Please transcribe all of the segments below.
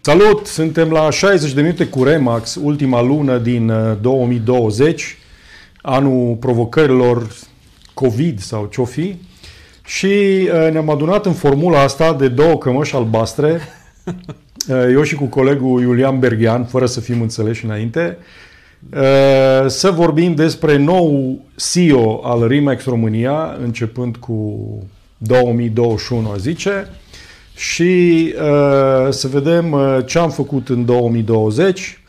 Salut! Suntem la 60 de minute cu Remax, ultima lună din 2020, uh, anul provocărilor COVID sau ce-o fi. Și uh, ne-am adunat în formula asta de două cămăși albastre, uh, eu și cu colegul Iulian Berghean, fără să fim înțeleși înainte, să vorbim despre nou CEO al Remax România, începând cu 2021, a zice, și uh, să vedem uh, ce am făcut în 2020,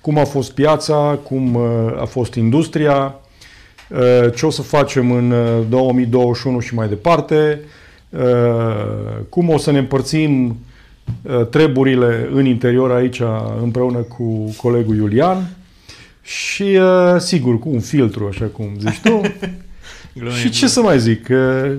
cum a fost piața, cum uh, a fost industria, uh, ce o să facem în uh, 2021 și mai departe, uh, cum o să ne împărțim uh, treburile în interior aici împreună cu colegul Iulian și, uh, sigur, cu un filtru, așa cum zici tu. și ce să mai zic? Uh,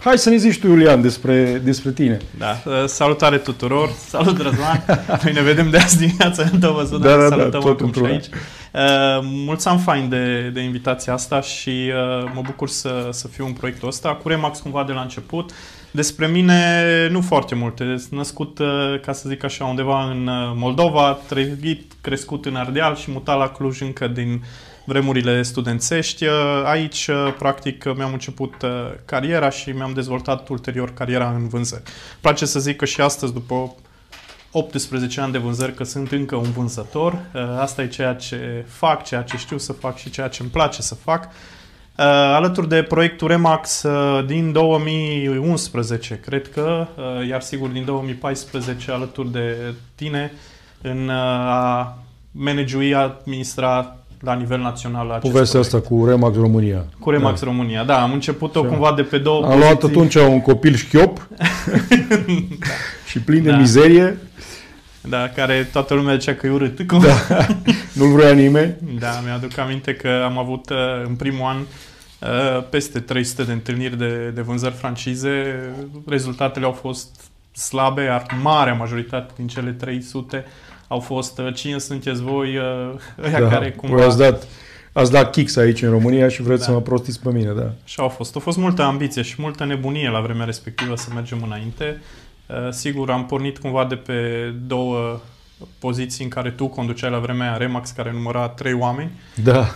Hai să ne zici tu, Iulian, despre, despre tine. Da, uh, salutare tuturor, salut Răzvan, noi ne vedem de azi dimineața, nu te-am văzut, da, dar da, da salutăm da, acum și aici. Uh, mulți am fain de, de invitația asta și uh, mă bucur să, să fiu în proiectul ăsta. Cu Remax cumva de la început. Despre mine nu foarte multe. Sunt născut, uh, ca să zic așa, undeva în uh, Moldova, trăit, crescut în Ardeal și mutat la Cluj încă din vremurile studențești. Uh, aici, uh, practic, mi-am început uh, cariera și mi-am dezvoltat ulterior cariera în vânzări. Place să zic că și astăzi, după 18 ani de vânzări, că sunt încă un vânzător. Asta e ceea ce fac, ceea ce știu să fac și ceea ce îmi place să fac. Alături de proiectul Remax din 2011, cred că, iar sigur din 2014 alături de tine, în a managui, administra la nivel național acest Povestea asta cu Remax România. Cu Remax da. România, da. Am început-o cumva de pe două Am poziții. luat atunci un copil șchiop da. și plin de da. mizerie. Da, care toată lumea zicea că e urât. Cum? Da, nu-l vrea nimeni. Da, mi-aduc aminte că am avut uh, în primul an uh, peste 300 de întâlniri de, de vânzări francize. Rezultatele au fost slabe, iar marea majoritate din cele 300 au fost uh, cine sunteți voi, uh, ăia da, care cumva... Voi ați dat, ați dat kicks aici în România și vreți da. să mă prostiți pe mine, da. Și au fost. A fost multă ambiție și multă nebunie la vremea respectivă să mergem înainte. Uh, sigur, am pornit cumva de pe două poziții în care tu conduceai la vremea aia Remax, care număra trei oameni. Da.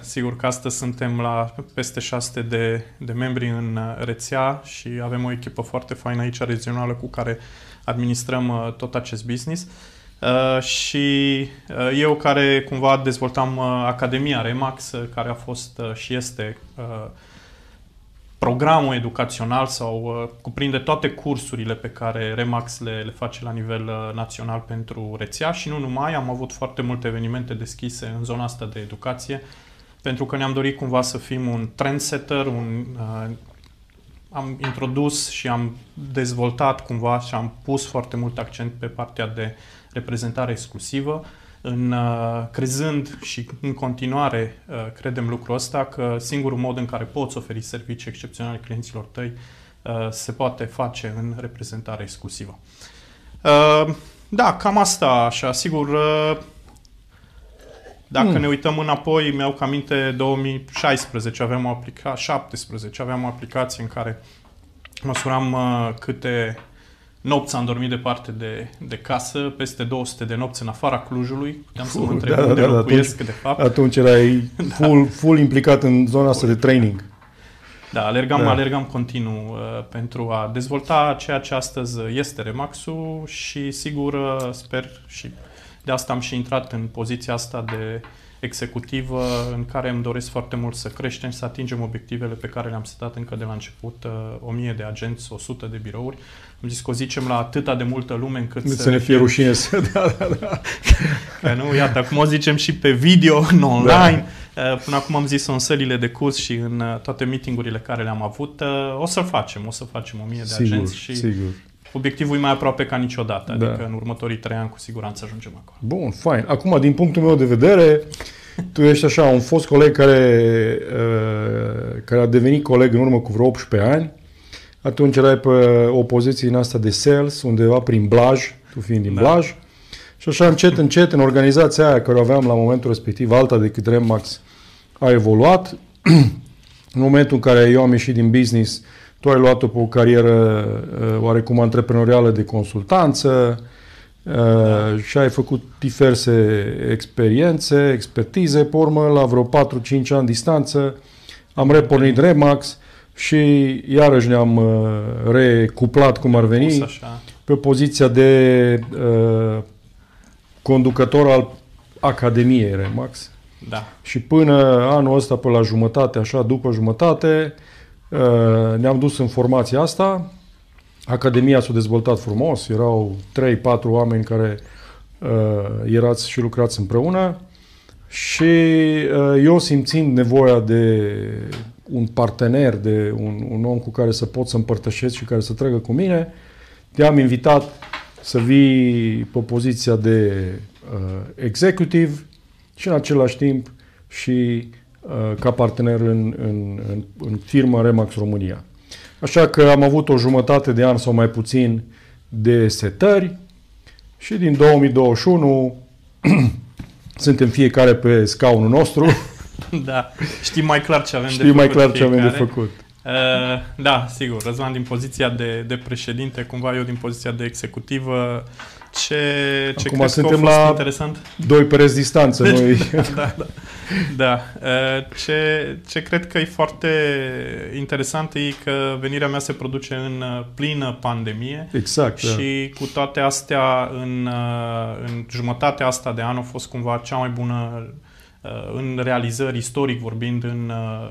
Sigur că astăzi suntem la peste 600 de, de membri în rețea și avem o echipă foarte faină aici, regională, cu care administrăm tot acest business. Uh, și uh, eu care cumva dezvoltam uh, Academia Remax, uh, care a fost uh, și este uh, programul educațional sau uh, cuprinde toate cursurile pe care Remax le, le face la nivel uh, național pentru rețea și nu numai, am avut foarte multe evenimente deschise în zona asta de educație pentru că ne-am dorit cumva să fim un trendsetter, un, uh, am introdus și am dezvoltat cumva și am pus foarte mult accent pe partea de uh, reprezentare exclusivă, în, uh, crezând și în continuare uh, credem lucrul ăsta că singurul mod în care poți oferi servicii excepționale clienților tăi uh, se poate face în reprezentare exclusivă. Da, cam asta așa, sigur, dacă hmm. ne uităm înapoi, mi-au cam aminte 2016, aveam o aplicație, 17, aveam o aplicație în care măsuram câte nopți am dormit departe de, de casă, peste 200 de nopți în afara Clujului. Puteam să mă întreb da, unde da, da, locuiesc, atunci, de fapt. Atunci erai full, da. full implicat în zona asta de training. Da, alergam, da. alergam continuu uh, pentru a dezvolta ceea ce astăzi este Remaxul și sigur uh, sper și de asta am și intrat în poziția asta de executivă în care îmi doresc foarte mult să creștem și să atingem obiectivele pe care le-am setat încă de la început, 1000 uh, de agenți, 100 de birouri. Am zis că o zicem la atâta de multă lume încât să, să ne fie rușine să... Da, da, da. Că nu, iată, acum o zicem și pe video, în online. Da. Uh, până acum am zis în sălile de curs și în uh, toate meetingurile care le-am avut. O să facem, o să facem 1000 de sigur, agenți și sigur obiectivul e mai aproape ca niciodată, da. adică în următorii trei ani cu siguranță ajungem acolo. Bun, fain. Acum, din punctul meu de vedere, tu ești așa un fost coleg care, uh, care a devenit coleg în urmă cu vreo 18 ani. Atunci erai pe o poziție în asta de sales, undeva prin Blaj, tu fiind din da. Blaj. Și așa încet, încet, în organizația aia care o aveam la momentul respectiv, alta decât Remax, a evoluat. în momentul în care eu am ieșit din business, Tu ai luat-o pe o carieră uh, oarecum antreprenorială de consultanță uh, da. și ai făcut diverse experiențe, expertize. Pe urmă, la vreo 4-5 ani distanță, am repornit Remax și iarăși ne-am uh, recuplat, cum ar veni, pe poziția de uh, conducător al Academiei Remax. Da. Și până anul ăsta, pe la jumătate, așa, după jumătate, uh, ne-am dus în formația asta. Academia s-a dezvoltat frumos, erau 3-4 oameni care uh, erați și lucrați împreună și uh, eu simțind nevoia de un partener, de un, un om cu care să pot să împărtășesc și care să tragă cu mine, te-am invitat să vii pe poziția de uh, executive și în același timp și uh, ca partener în, în, în, în firma Remax România. Așa că am avut o jumătate de an sau mai puțin de setări și din 2021 suntem fiecare pe scaunul nostru. da, știm mai clar ce avem Știi de făcut mai clar ce fiecare. avem de făcut. Uh, da, sigur, Răzvan din poziția de, de președinte, cumva eu din poziția de executivă. Ce, ce Acum cred suntem că a fost la interesant? Doi pereți distanță noi. da, da. Da. Uh, Ce, ce cred că e foarte interesant e că venirea mea se produce în uh, plină pandemie Exact. da. și cu toate astea, în, uh, în jumătatea asta de an a fost cumva cea mai bună uh, în realizări, istoric vorbind, în uh,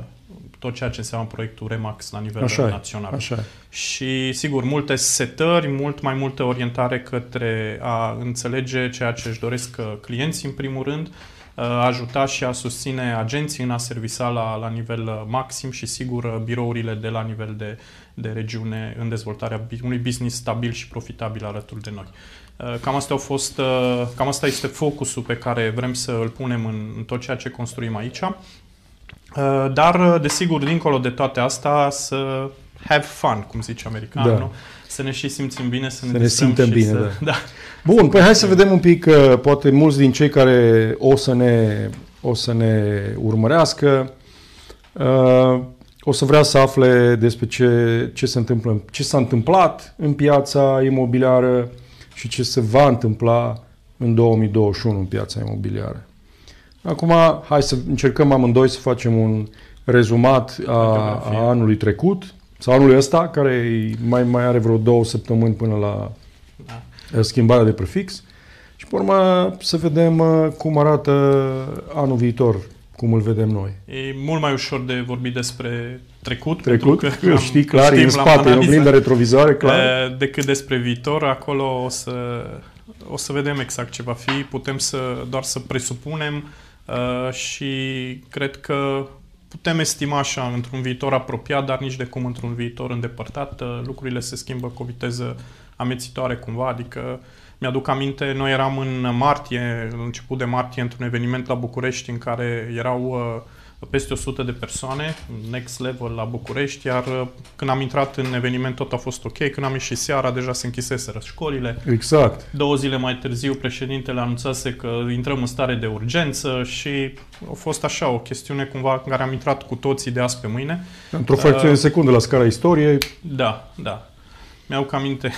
tot ceea ce înseamnă proiectul Remax la nivel Așa e, național. Așa. e. Și, sigur, multe setări, mult mai multă orientare către a înțelege ceea ce își doresc uh, clienții, în primul rând, uh, a ajuta și a susține agenții în a servisa la, la nivel uh, maxim și, sigur, uh, birourile de la nivel de, de regiune în dezvoltarea bi- unui business stabil și profitabil alături de noi. Uh, Cam asta, au fost, uh, cam asta este focusul pe care vrem să îl punem în, în tot ceea ce construim aici. Uh, Dar, uh, desigur, dincolo de toate astea, să have fun, cum zice americanul, Da. Nu? să ne și simțim bine, să ne, Să ne distrăm simtem și bine, să... da. da. Bun, păi hai să vedem un pic, uh, poate mulți din cei care o să ne, o să ne urmărească, uh, o să vrea să afle despre ce, ce, se întâmplă, ce s-a întâmplat în piața imobiliară și ce se va întâmpla în 2021 în piața imobiliară. Acum, hai să încercăm amândoi să facem un rezumat a, Radiografie. a anului trecut sau anului ăsta, care mai, mai are vreo două săptămâni până la Da. schimbarea de prefix și pe urmă să vedem uh, cum arată anul viitor, cum îl vedem noi. E mult mai ușor de vorbit despre trecut, Trecut, pentru că că am- știi clar, e în știm, l-am spate, e în analizat. oglinda retrovizoare, clar. Eh, decât despre viitor. Acolo o să, o să vedem exact ce va fi. Putem să doar să presupunem uh, și cred că putem estima așa într-un viitor apropiat, dar nici de cum într-un viitor îndepărtat. Uh, lucrurile se schimbă cu o viteză amețitoare cumva, adică mi-aduc aminte, noi eram în martie, în început de martie, într-un eveniment la București în care erau uh, peste 100 de persoane, next level la București, iar uh, când am intrat în eveniment tot a fost ok, când am ieșit seara deja se închiseseră școlile. Exact. Două zile mai târziu președintele anunțase că intrăm în stare de urgență și a fost așa o chestiune cumva în care am intrat cu toții de azi pe mâine. Într-o fracțiune de secundă la scara istoriei, Da, da. Mi-au cam aminte.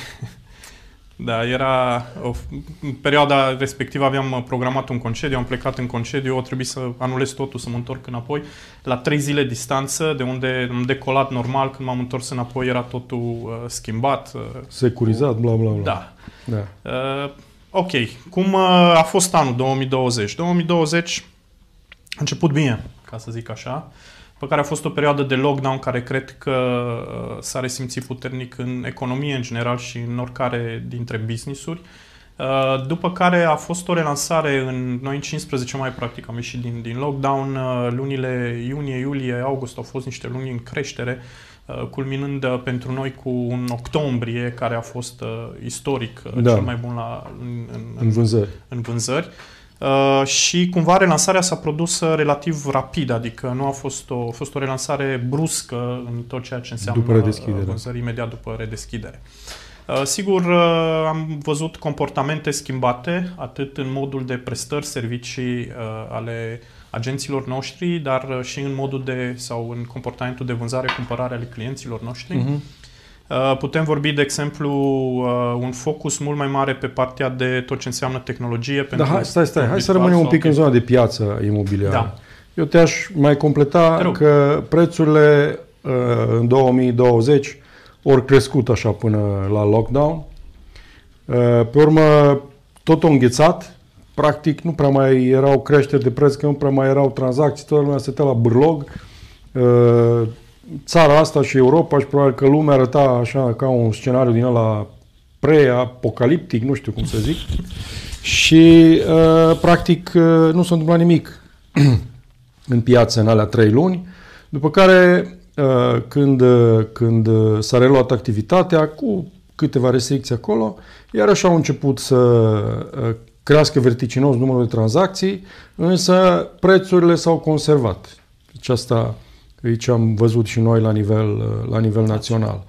Da, era... O, în perioada respectivă aveam uh, programat un concediu, am plecat în concediu, o trebuie să anulez totul, să mă întorc înapoi. La trei zile distanță, de unde am decolat normal, când m-am întors înapoi era totul uh, schimbat. Uh, securizat, bla bla bla. da. da. Uh, ok, cum uh, a fost anul 2020? 2020 a început bine, ca să zic așa, pe care a fost o perioadă de lockdown care cred că uh, s-a resimțit puternic în economie în general și în oricare dintre business-uri. Uh, După care a fost o relansare în noi în 15 mai practic am ieșit din, din lockdown. Uh, Lunile iunie, iulie, august au fost niște luni în creștere, uh, culminând uh, pentru noi cu un octombrie care a fost uh, istoric uh, Da. cel mai bun la, în, în, În vânzări. în vânzări. Uh, și cumva relansarea s-a produs uh, relativ rapid, adică nu a fost o, a fost o relansare bruscă în tot ceea ce înseamnă După redeschidere. uh, vânzări imediat după redeschidere. Uh, Sigur, uh, am văzut comportamente schimbate, atât în modul de prestări, servicii uh, ale agenților noștri, dar uh, și în modul de sau în comportamentul de vânzare-cumpărare ale clienților noștri. Uh-huh. Putem vorbi, de exemplu, uh, un focus mult mai mare pe partea de tot ce înseamnă tehnologie. Da, hai, stai, stai, hai să rămânem un pic okay. în zona de piață imobiliară. Da. Eu te-aș mai completa că prețurile uh, în 2020 ori crescut așa până la lockdown. Pe urmă, tot o înghețat, practic nu prea mai erau creșteri de preț, că nu prea mai erau tranzacții, toată lumea stătea la bârlog. Uh, țara asta și Europa și probabil că lumea arăta așa ca un scenariu din ăla pre-apocaliptic, nu știu cum să zic. Și uh, practic uh, nu s-a întâmplat nimic în piață în alea trei luni, după care când, când s-a reluat activitatea cu câteva restricții acolo, iarăși au început să crească verticinos numărul de tranzacții, însă prețurile s-au conservat. Deci asta aici am văzut și noi la nivel, la nivel național.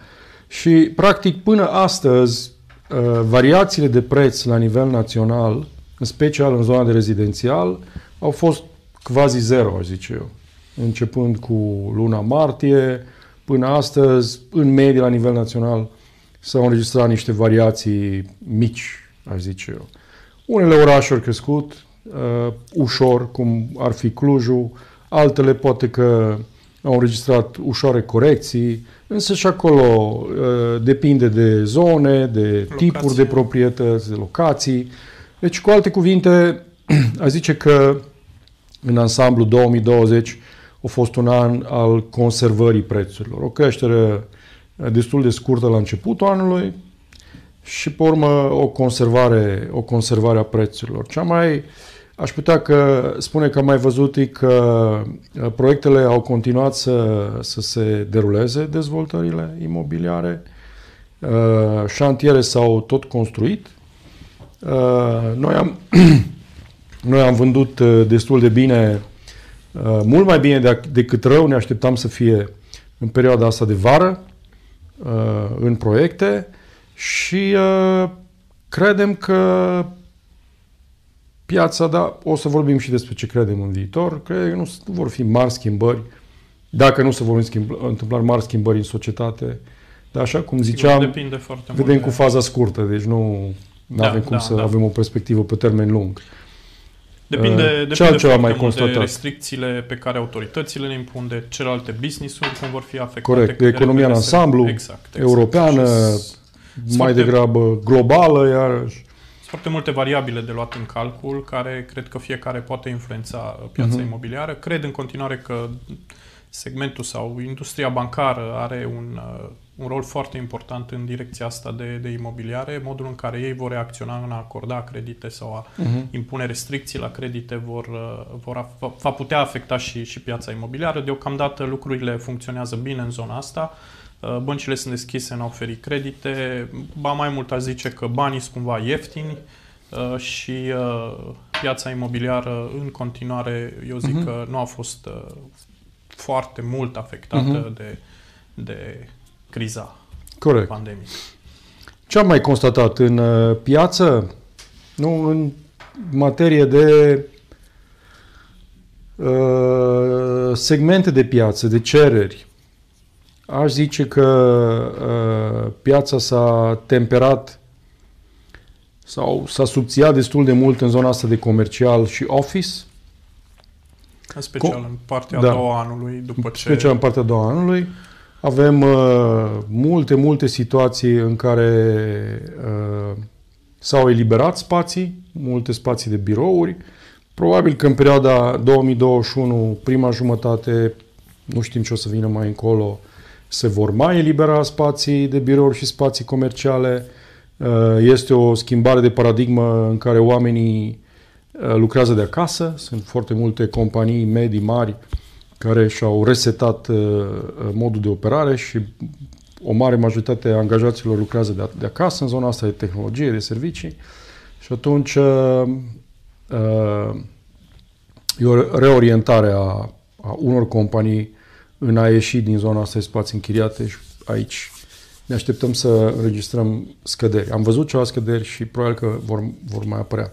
Și, practic, până astăzi, uh, variațiile de preț la nivel național, în special în zona de rezidențial, au fost quasi zero, aș zice eu. Începând cu luna martie, până astăzi, în medie, la nivel național, s-au înregistrat niște variații mici, aș zice eu. Unele orașe au crescut uh, ușor, cum ar fi Clujul, altele poate că au înregistrat ușoare corecții, însă și acolo uh, depinde de zone, de Locație. tipuri de proprietăți, de locații. Deci, cu alte cuvinte, a zice că în ansamblu 2020 a fost un an al conservării prețurilor. O creștere destul de scurtă la începutul anului, și, pe urmă, o conservare, o conservare a prețurilor. Cea mai, aș putea că spune că am mai văzut e că uh, proiectele au continuat să, să se deruleze, dezvoltările imobiliare, uh, șantiere s-au tot construit. Uh, noi am, noi am vândut destul de bine, mult mai bine decât rău ne așteptam să fie în perioada asta de vară, în proiecte și uh, credem că piața, da, o să vorbim și despre ce credem în viitor, cred că nu vor fi mari schimbări, dacă nu se vor întâmpla mari schimbări în societate. Dar așa cum ziceam, Depinde foarte vedem mult cu faza scurtă, deci nu da, avem cum da, să da. avem o perspectivă pe termen lung. Depinde, uh, depinde ce foarte mai mult de restricțiile pe care autoritățile le impun, de celelalte business-uri, cum vor fi afectate. Corect, de economia în ansamblu, exact, exact, europeană, și mai foarte, degrabă globală, iarăși. Sunt foarte multe variabile de luat în calcul, care cred că fiecare poate influența piața uh-huh. imobiliară. Cred în continuare că segmentul sau industria bancară are un, uh, un rol foarte important în direcția asta de, de imobiliare, modul în care ei vor reacționa în a acorda credite sau a uh-huh. impune restricții la credite vor, uh, vor va putea afecta și, și piața imobiliară. Deocamdată lucrurile funcționează bine în zona asta. Uh, băncile sunt deschise în a oferi credite, ba mai mult a zice că banii sunt cumva ieftini uh, și uh, piața imobiliară în continuare, eu zic uh-huh. că nu a fost foarte mult afectată uh-huh. de, de criza Corect. pandemică. Ce am mai constatat în piață? Nu, în materie de uh, segmente de piață, de cereri. Aș zice că uh, piața s-a temperat sau s-a subțiat destul de mult în zona asta de comercial și office. În special Com- în partea da. a doua anului, după ce... Special în partea a doua anului. Avem uh, multe, multe situații în care uh, s-au eliberat spații, multe spații de birouri. Probabil că în perioada 2021, prima jumătate, nu știm ce o să vină mai încolo, se vor mai elibera spații de birouri și spații comerciale. Uh, este o schimbare de paradigmă în care oamenii uh, lucrează de acasă. Sunt foarte multe companii medii, mari, care și-au resetat uh, modul de operare și o mare majoritate a angajaților lucrează de, de acasă, în zona asta de tehnologie, de servicii. Și atunci e o reorientare a, a unor companii în a ieși din zona asta de spații închiriate și aici ne așteptăm să înregistrăm scăderi. Am văzut ceva scăderi și probabil că vor, vor mai apărea.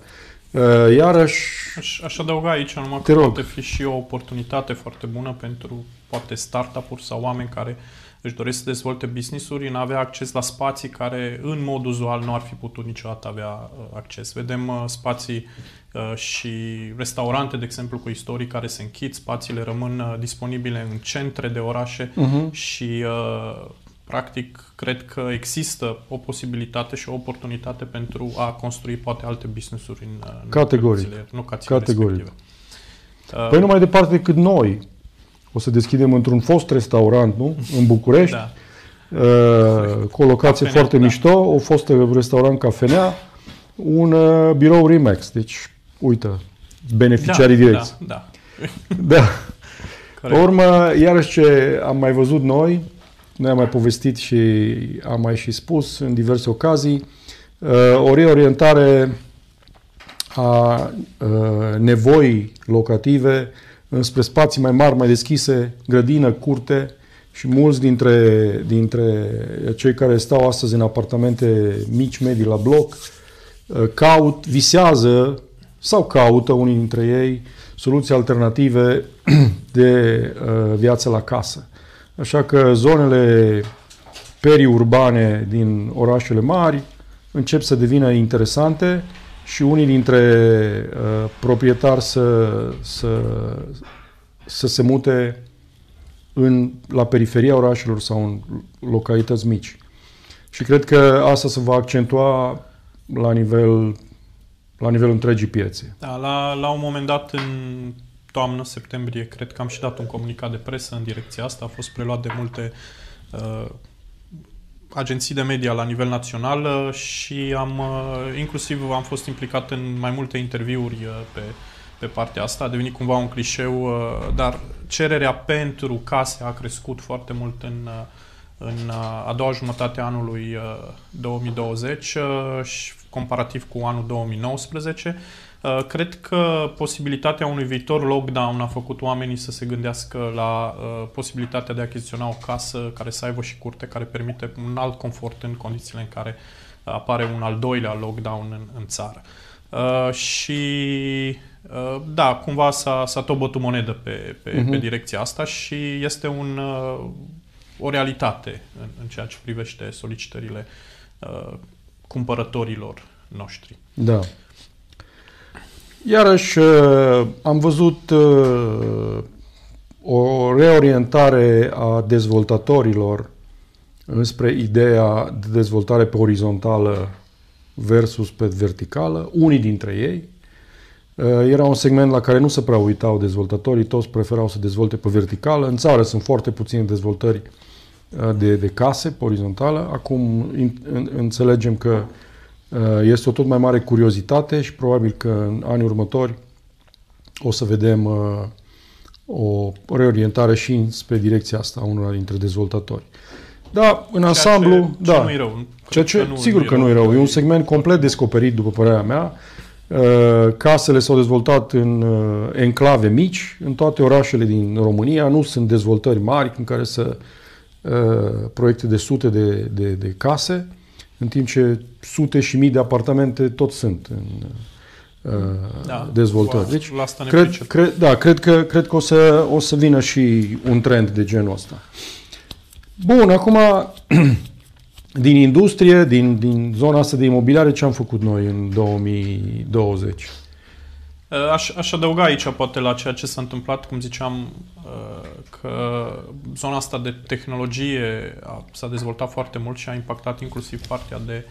Uh, iarăși... Aș, aș adăuga aici numai că poate fi și o oportunitate foarte bună pentru poate startup-uri sau oameni care își doresc să dezvolte business-uri în a avea acces la spații care în mod uzual nu ar fi putut niciodată avea uh, acces. Vedem uh, spații și restaurante, de exemplu, cu istorii care se închid, spațiile rămân disponibile în centre de orașe uh-huh. și practic, cred că există o posibilitate și o oportunitate pentru a construi poate alte business-uri în, Categoric. în locațiile Categoric. respective. Păi nu mai departe decât noi. O să deschidem într-un fost restaurant, nu? În București. Da. Uh, cu o locație Cafenea, foarte da. mișto, o fostă restaurant cafenea, un uh, birou Remax. Deci, uite, beneficiarii da, direcți. Da, da. da. Pe urmă, iarăși ce am mai văzut noi, noi am mai povestit și am mai și spus în diverse ocazii, uh, o reorientare a uh, nevoii locative înspre spații mai mari, mai deschise, grădină, curte și mulți dintre, dintre cei care stau astăzi în apartamente mici, medii la bloc, uh, caut, visează sau caută unii dintre ei soluții alternative de viață la casă. Așa că zonele periurbane din orașele mari încep să devină interesante și unii dintre uh, proprietari să, să, să se mute în, la periferia orașelor sau în localități mici. Și cred că asta se va accentua la nivel la nivelul întregii piețe. Da, la, la un moment dat în toamnă, septembrie, cred că am și dat un comunicat de presă în direcția asta. A fost preluat de multe uh, agenții de media la nivel național uh, și am uh, inclusiv am fost implicat în mai multe interviuri uh, pe, pe partea asta. A devenit cumva un clișeu, uh, dar cererea pentru case a crescut foarte mult în, uh, în uh, a doua jumătate a anului 2020 și comparativ cu anul 2019. Uh, cred că posibilitatea unui viitor lockdown a făcut oamenii să se gândească la uh, posibilitatea de a achiziționa o casă care să aibă și curte, care permite un alt confort în condițiile în care apare un al doilea lockdown în, în țară. Uh, și uh, da, cumva s-a, s-a tot bătut monedă pe, pe, uh-huh. pe mhm. direcția asta și este un, uh, o realitate în, în ceea ce privește solicitările uh, cumpărătorilor noștri. Da. Iarăși uh, am văzut uh, o reorientare a dezvoltatorilor înspre ideea de dezvoltare pe orizontală versus pe verticală, unii dintre ei. Uh, era un segment la care nu se prea uitau dezvoltatorii, toți preferau să dezvolte pe verticală. În țară sunt foarte puține dezvoltări de, de case pe orizontală. Acum înțelegem că Uh, este o tot mai mare curiozitate și probabil că în anii următori o să vedem uh, o reorientare și spre direcția asta a unora dintre dezvoltatori. Da, în ansamblu, ce, da. Ce nu rău. Ceea ce, nu, sigur nu că nu e rău. E un segment complet descoperit, după părerea mea. Uh, casele s-au dezvoltat în enclave mici, în toate orașele din România. Nu sunt dezvoltări mari în care să proiecte de sute de, de, de case în timp ce sute și mii de apartamente tot sunt în uh, da, dezvoltări. Deci, la asta cred, cred, da, cred că, cred că o, să, o să vină și un trend de genul ăsta. Bun, acum, din industrie, din, din zona asta de imobiliare, ce am făcut noi în 2020? Uh, aș, aș adăuga aici, poate, la ceea ce s-a întâmplat, cum ziceam, uh, că zona asta de tehnologie a, s-a dezvoltat foarte mult și a impactat inclusiv partea de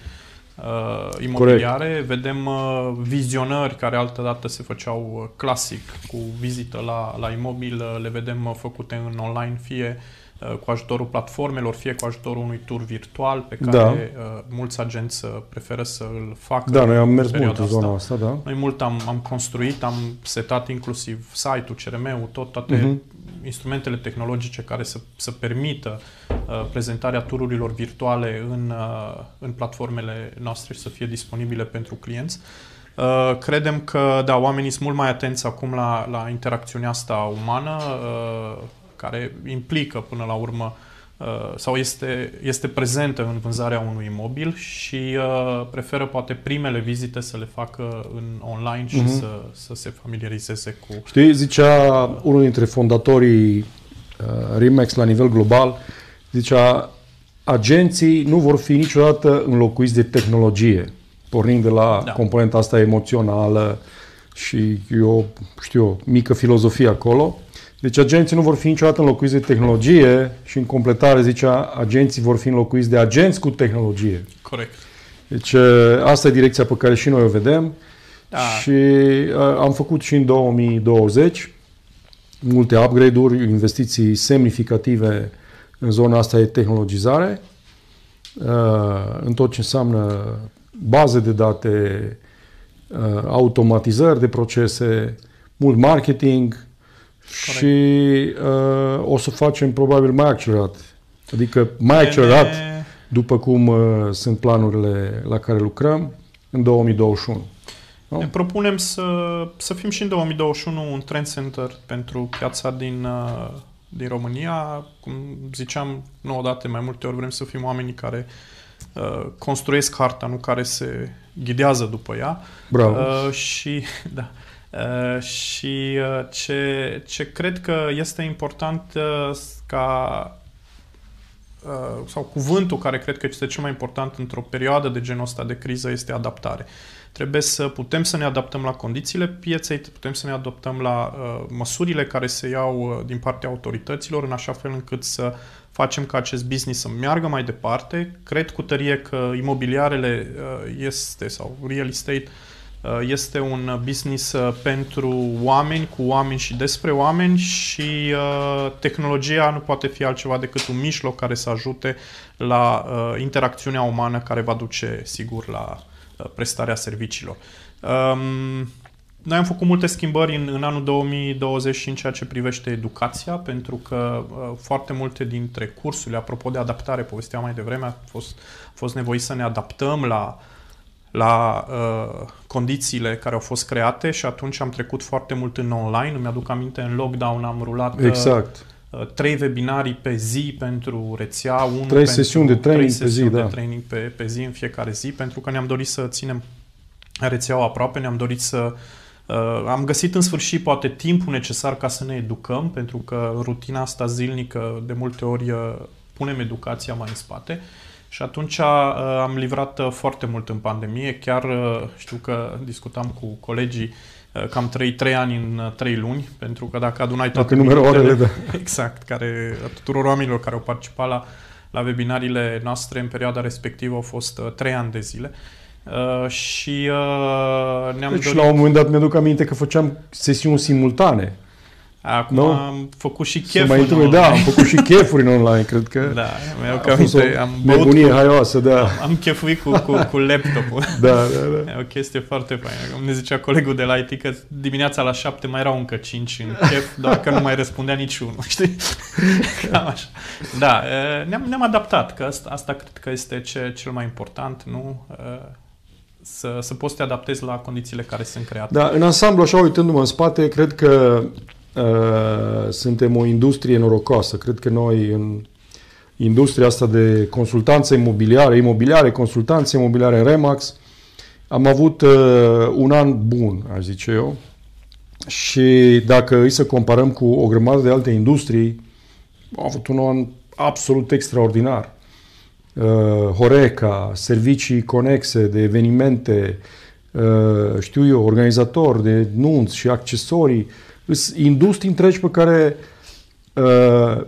uh, imobiliare. Corect. Vedem uh, vizionări care altădată se făceau clasic, cu vizită la, la imobil, le vedem făcute în online, fie uh, Uh, cu ajutorul platformelor, fie cu ajutorul unui tur virtual pe care da. Uh, mulți agenți uh, preferă să îl facă. Da, noi am mers mult în zona asta, da. Noi mult am, am construit, am setat inclusiv site-ul, CRM-ul, tot, toate uh-huh. instrumentele tehnologice care să, să permită uh, prezentarea tururilor virtuale în, uh, în platformele noastre și să fie disponibile pentru clienți. Uh, credem că, da, oamenii sunt mult mai atenți acum la, la interacțiunea asta umană. Uh, care implică până la urmă uh, sau este, este prezentă în vânzarea unui imobil și uh, preferă poate primele vizite să le facă în online și uh-huh. să, să se familiarizeze cu... Știi, zicea unul dintre fondatorii uh, Remax la nivel global, zicea agenții nu vor fi niciodată înlocuiți de tehnologie, pornind de la da. componenta asta emoțională și eu știu, o mică filozofie acolo. Deci agenții nu vor fi niciodată înlocuiți de tehnologie și în completare zicea agenții vor fi înlocuiți de agenți cu tehnologie. Corect. Deci asta e direcția pe care și noi o vedem da. și am făcut și în 2020 multe upgrade-uri, investiții semnificative în zona asta de tehnologizare, în tot ce înseamnă baze de date, automatizări de procese, mult marketing, Corect. și uh, o să facem probabil mai accelerat. Adică mai accelerat după cum uh, sunt planurile la care lucrăm în 2021. Nu? Ne propunem să, să fim și în 2021 un trend center pentru piața din, uh, din România. Cum ziceam, nu odată, mai multe ori vrem să fim oamenii care uh, construiesc harta, nu care se ghidează după ea. Bravo. Uh, și, da. Uh, și uh, ce, ce cred că este important uh, ca sau cuvântul care cred că este cel mai important într-o perioadă de genul ăsta de criză este adaptare. Trebuie să putem să ne adaptăm la condițiile pieței, putem să ne adaptăm la uh, măsurile care se iau uh, din partea autorităților, în așa fel încât să facem ca acest business să meargă mai departe. Cred cu tărie că imobiliarele uh, este, sau real estate, uh, Uh, este un business uh, pentru oameni, cu oameni și despre oameni și uh, tehnologia nu poate fi altceva decât un mijloc care să ajute la interacțiunea umană care va duce, sigur, la prestarea serviciilor. Um, noi am făcut multe schimbări în, în anul 2020 și în ceea ce privește educația, pentru că uh, foarte multe dintre cursurile, apropo de adaptare, povesteam mai devreme, a fost, a fost nevoie să ne adaptăm la uh, la uh, condițiile care au fost create și atunci am trecut foarte mult în online. Îmi aduc aminte, în lockdown am rulat uh, exact. uh, trei webinarii pe zi pentru rețea, unul trei sesiuni de training trei pe zi, de da. training pe, pe zi în fiecare zi, pentru că ne-am dorit să ținem rețeaua aproape, ne-am dorit să Uh, am găsit în sfârșit poate timpul necesar ca să ne educăm, pentru că rutina asta zilnică de multe ori uh, punem educația mai în spate. Uh, și atunci uh, am livrat uh, foarte mult în pandemie. Chiar uh, știu că discutam cu colegii că am trăit trei ani în trei luni, pentru că dacă adunai toate dacă orele, da. Exact, care, tuturor oamenilor care au participat la, la webinariile noastre în perioada respectivă au fost trei ani de zile. Uh, și uh, ne-am deci dorit... la un moment dat mi-aduc aminte că făceam sesiuni simultane. Acum no? am făcut și chefuri mai întâi, Da, am făcut și chefuri în online, cred că. Da, mi-au că aminte, am băut cu, haioasă, da. Am, am chefuit cu, cu, cu laptopul. da, da, da. E o chestie foarte faină. Ne zicea colegul de la IT că dimineața la șapte mai erau încă cinci în chef, doar că nu mai răspundea niciunul, știi? Cam așa. Da, ne-am, ne-am adaptat, că asta, asta cred că este ce, cel mai important, nu? să, să poți să te adaptezi la condițiile care sunt create. Da, în ansamblu, așa uitându-mă în spate, cred că Uh, suntem o industrie norocoasă. Cred că noi în industria asta de consultanță imobiliare, imobiliare, consultanță imobiliare în Remax, am avut uh, un an bun, aș zice eu. Și dacă îi să comparăm cu o grămadă de alte industrii, am avut un an absolut extraordinar. Uh, Horeca, servicii conexe de evenimente, uh, știu eu, organizatori de nunți și accesorii, sunt industrii întregi pe care uh,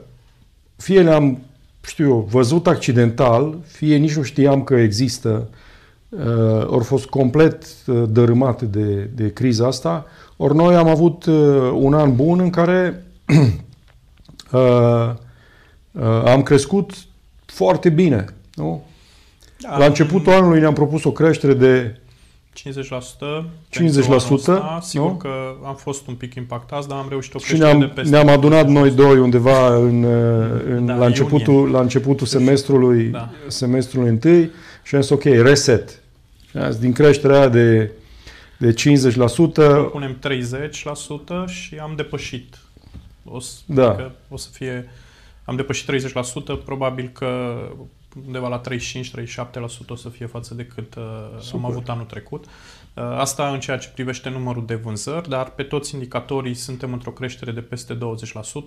fie le-am, știu eu, văzut accidental, fie nici nu știam că există, uh, ori fost complet uh, dărâmate de, de criza asta, ori noi am avut uh, un an bun în care uh, uh, am crescut foarte bine. Nu? Da, La începutul anului ne-am propus o creștere de 50%. 50%. Sigur nu? că am fost un pic impactați, dar am reușit o Și ne-am, de peste ne-am adunat noi doi undeva în, în, da, la, începutul, la începutul semestrului, da. semestrului întâi și am zis ok, reset. Din creșterea aia de, de 50%. Punem 30% și am depășit. O să, da. adică o să fie am depășit 30%, probabil că undeva la 35-37% o să fie față de cât uh, am avut anul trecut. Uh, asta în ceea ce privește numărul de vânzări, dar pe toți indicatorii suntem într-o creștere de peste 20%.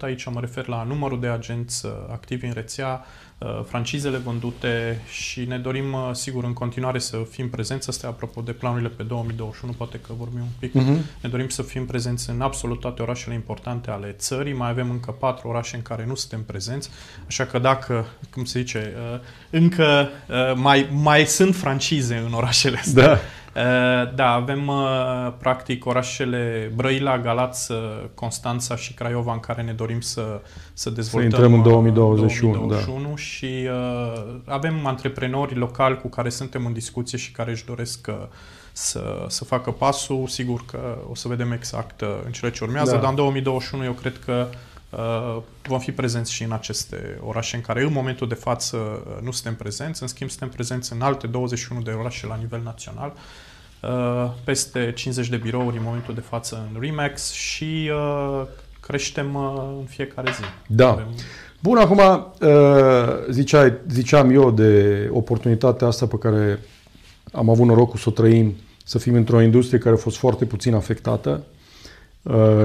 Aici mă refer la numărul de agenți uh, activi în rețea, uh, francizele vândute și ne dorim, sigur, în continuare să fim prezenți. Asta apropo de planurile pe 2021, poate că vorbim un pic. Uh-huh. Ne dorim să fim prezenți în absolut toate orașele importante ale țării. Mai avem încă patru orașe în care nu suntem prezenți, așa că dacă, cum se zice, încă mai, mai sunt francize în orașele astea. Da Eh, da, avem eh, practic orașele Brăila, Galați, Constanța și Craiova în care ne dorim să, să dezvoltăm. Să intrăm în 2021, 2021 da. și uh, avem antreprenori locali cu care suntem în discuție și care își doresc uh, să, să facă pasul. Sigur că o să vedem exact uh, în cele ce urmează, da. dar în 2021 eu cred că Uh, vom fi prezenți și în aceste orașe în care în momentul de față nu suntem prezenți, în schimb suntem prezenți în alte 21 de orașe la nivel național Uh, peste 50 de birouri în momentul de față în Remax și uh, creștem uh, în fiecare zi. Da. Avem... Bun, acum ziceai, ziceam eu de oportunitatea asta pe care am avut norocul să o trăim, să fim într-o industrie care a fost foarte puțin afectată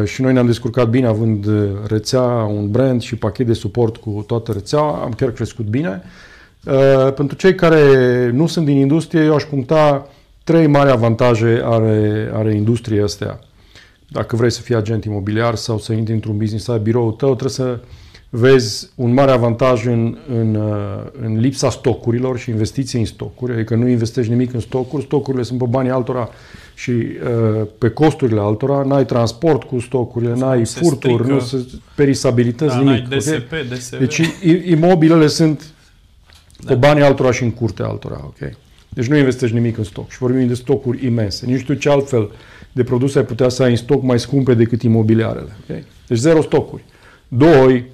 și noi ne-am descurcat bine având rețea, un brand și pachet de suport cu toată rețeaua, am chiar crescut bine. Pentru cei care nu sunt din industrie, eu aș puncta trei mari avantaje are, are industria astea. Dacă vrei să fii agent imobiliar sau să intri într-un business, să ai biroul tău, trebuie să vezi un mare avantaj în, în, uh, în lipsa stocurilor și investiții în stocuri, adică nu investești nimic în stocuri, stocurile sunt pe banii altora și uh, pe costurile altora, n-ai transport cu stocurile, n-ai furturi, strică. nu se perisabilități, da, nimic. N-ai DSP, okay? DSV. Deci imobilele sunt da. pe banii altora și în curtea altora. Okay? Deci nu investești nimic în stoc și vorbim de stocuri imense. Nici știu ce altfel de produse ai putea să ai în stoc mai scumpe decât imobiliarele. Okay? Deci zero stocuri. Doi,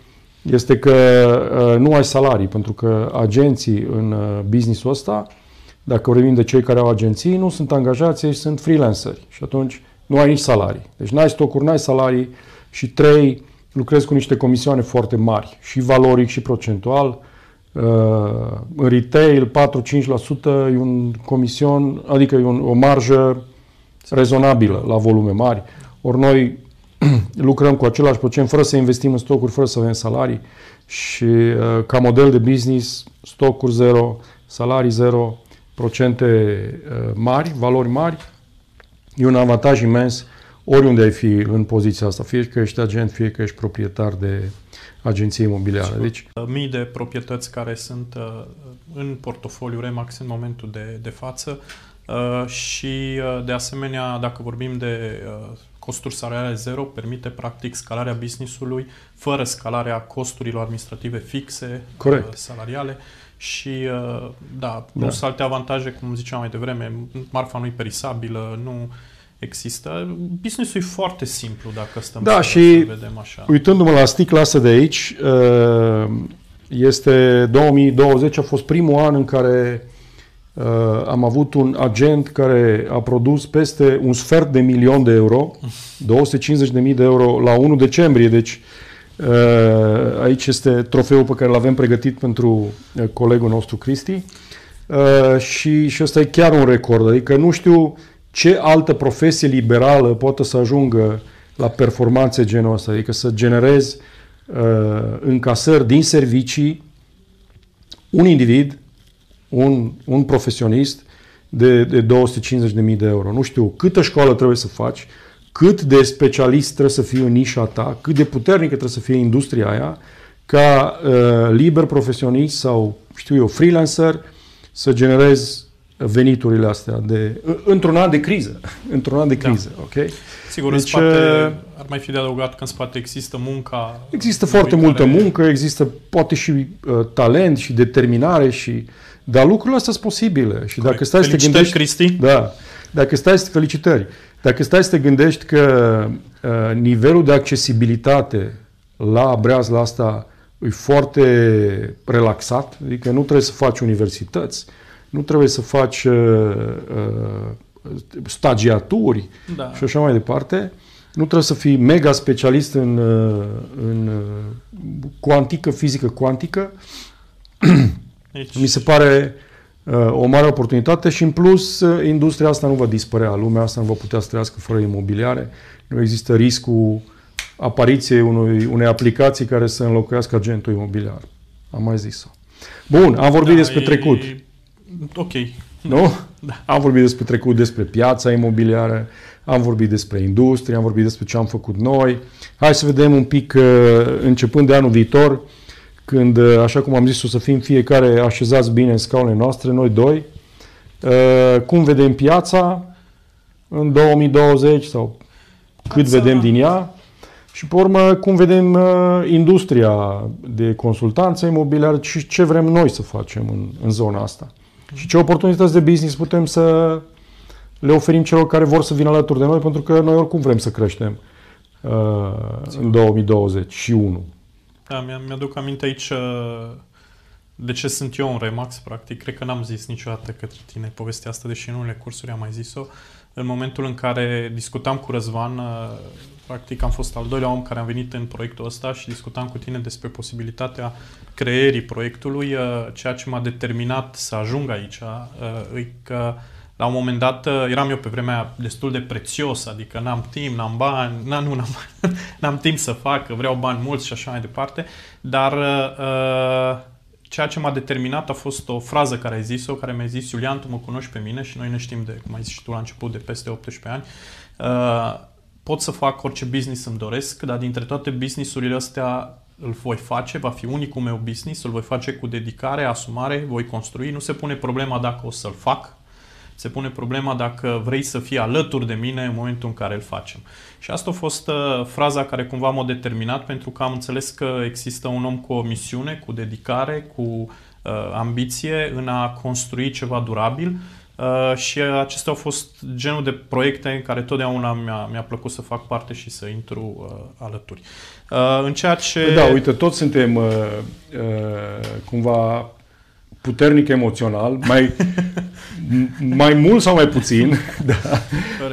este că uh, nu ai salarii, pentru că agenții în uh, businessul ăsta, dacă vorbim de cei care au agenții, nu sunt angajați, ei sunt freelanceri și atunci nu ai nici salarii. Deci n-ai stocuri, n-ai salarii și trei, lucrezi cu niște comisioane foarte mari, și valoric și procentual, în retail 4-5% e un comision, adică e un, o marjă rezonabilă la volume mari. Ori noi lucrăm cu același procent fără să investim în stocuri, fără să avem salarii și uh, ca model de business stocuri zero, salarii zero, procente uh, mari, valori mari, e un avantaj imens oriunde ai fi în poziția asta, fie că ești agent, fie că ești proprietar de agenție imobiliară. Deci... Mii de proprietăți care sunt uh, în portofoliu Remax în momentul de, de față uh, și uh, de asemenea, dacă vorbim de costuri salariale zero, permite practic scalarea businessului fără scalarea costurilor administrative fixe Corect. salariale și da, plus da. alte avantaje, cum ziceam mai devreme, marfa nu e perisabilă, nu există. Businessul e foarte simplu dacă stăm da, să, și să vedem așa. uitându-mă la sticla asta de aici, uh, este 2020 a fost primul an în care uh, am avut un agent care a produs peste un sfert de milion de euro, 250 de mii de euro la 1 decembrie, deci uh, aici este trofeul pe care l avem pregătit pentru colegul nostru Cristi. și, și ăsta e chiar un record, adică nu știu ce altă profesie liberală poate să ajungă la performanțe genul ăsta, adică să generezi uh, încasări din servicii un individ, un, un profesionist de, de 250.000 de euro. Nu știu câtă școală trebuie să faci, cât de specialist trebuie să fii în nișa ta, cât de puternică trebuie să fie industria aia, ca uh, liber profesionist sau, știu eu, freelancer, să generezi veniturile astea de, într-un an de criză. Într-un an de da. criză, da. ok? Sigur, deci, în spate uh, ar mai fi de adăugat că în spate există munca. Există foarte care... multă muncă, există poate și uh, talent și determinare și dar lucrurile astea sunt posibile și dacă stai să te gândești Cristi. Da. Dacă stai să felicitări. Dacă stai să te gândești că uh, nivelul de accesibilitate la breazla asta e foarte relaxat, adică nu trebuie să faci universități, nu trebuie să faci uh, uh, stagiaturi da. și așa mai departe. nu trebuie să fii mega specialist în, în cuantică, fizică cuantică. Deci... Mi se pare o mare oportunitate și în plus industria asta nu va dispărea, lumea asta nu va putea să trăiască fără imobiliare. Nu există riscul apariției unui, unei aplicații care să înlocuiască agentul imobiliar. Am mai zis-o. Bun, am vorbit da, despre e... trecut. Ok. Nu? Da. Am vorbit despre trecut, despre piața imobiliară, am vorbit despre industrie, am vorbit despre ce am făcut noi. Hai să vedem un pic, uh, începând de anul viitor, când, uh, așa cum am zis, o să fim fiecare așezați bine în scaunele noastre, noi doi, uh, cum vedem piața în 2020 sau cât Ața... vedem din ea? Și, pe urmă, cum vedem industria de consultanță imobiliară și ce vrem noi să facem în, în zona asta. Și ce oportunități de business putem să le oferim celor care vor să vină alături de noi, pentru că noi oricum vrem să creștem uh, în 2021. Da, mi-aduc aminte aici uh, de ce sunt eu un Remax, practic. Cred că n-am zis niciodată către tine povestea asta, deși în unele cursuri am mai zis-o. În momentul în care discutam cu Răzvan, uh, practic am fost al doilea om care am venit în proiectul ăsta și discutam cu tine despre posibilitatea creierii proiectului. Uh, ceea ce m-a determinat să ajung aici e că la un moment dat eram eu pe vremea destul de prețios, adică n-am timp, n-am bani, n-am, nu, n-am, n-am timp să fac, vreau bani mulți și așa mai departe, dar uh, ceea ce m-a determinat a fost o frază care ai zis-o, care mi-a zis, Iulian, tu mă cunoști pe mine și noi ne știm de, cum ai zis și tu la început, de peste 18 ani, uh, pot să fac orice business îmi doresc, dar dintre toate businessurile astea îl voi face, va fi unicul meu business, îl voi face cu dedicare, asumare, voi construi, nu se pune problema dacă o să-l fac, se pune problema dacă vrei să fii alături de mine în momentul în care îl facem. Și asta a fost uh, fraza care cumva m-a determinat pentru că am înțeles că există un om cu o misiune, cu dedicare, cu uh, ambiție în a construi ceva durabil uh, și acestea au fost genul de proiecte în care totdeauna mi-a, mi-a plăcut să fac parte și să intru uh, alături. Uh, în ceea ce... Păi da, uite, toți suntem uh, uh, cumva puternic emoțional, mai, mai mult sau mai puțin. da.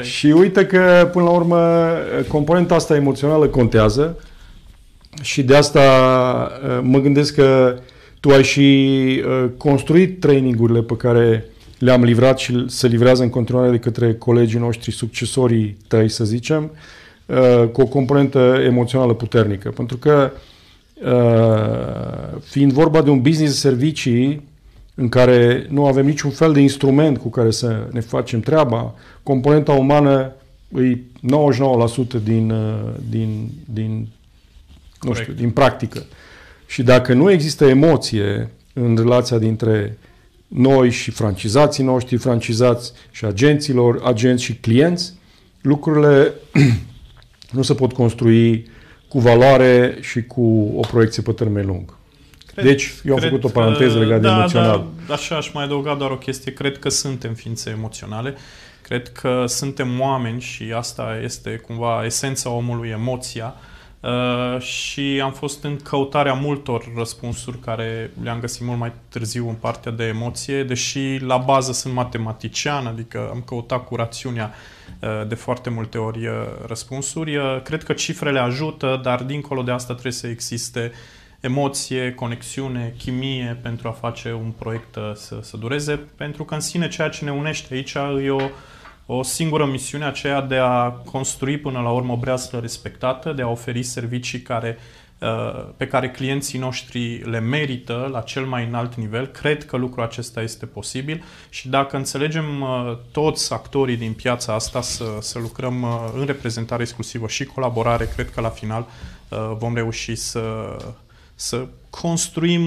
Și uite că, până la urmă, componenta asta emoțională contează și de asta uh, mă gândesc că tu ai și uh, construit trainingurile pe care le-am livrat și se livrează în continuare de către colegii noștri, succesorii tăi, să zicem, uh, cu o componentă emoțională puternică. Pentru că, fiind vorba de un business de servicii, în care nu avem niciun fel de instrument cu care să ne facem treaba, componenta umană e 99% din, uh, din, din, nu știu, din practică. Și dacă nu există emoție în relația dintre noi și francizații noștri, francizați și agenților, agenți și clienți, lucrurile nu se pot construi cu valoare și cu o proiecție pe termen lung. Cred, deci, eu am făcut o paranteză legată da, de emoțional. Da, așa aș mai adăuga doar o chestie. Cred că suntem ființe emoționale. Cred că suntem oameni și asta este cumva esența omului, emoția. Uh, și am fost în căutarea multor răspunsuri care le-am găsit mult mai târziu în partea de emoție, deși la bază sunt matematician, adică am căutat cu rațiunea uh, de foarte multe ori uh, răspunsuri. Uh, cred că cifrele ajută, dar dincolo de asta trebuie să existe uh, emoție, conexiune, chimie pentru a face un proiect uh, să, să dureze, pentru că în sine ceea ce ne unește aici e o, o singură misiune, aceea de a construi până la urmă o breaslă respectată, de a oferi servicii care, uh, pe care clienții noștri le merită la cel mai înalt nivel. Cred că lucrul acesta este posibil și dacă înțelegem uh, toți actorii din piața asta să, să lucrăm în reprezentare exclusivă și colaborare, cred că la final vom reuși să să construim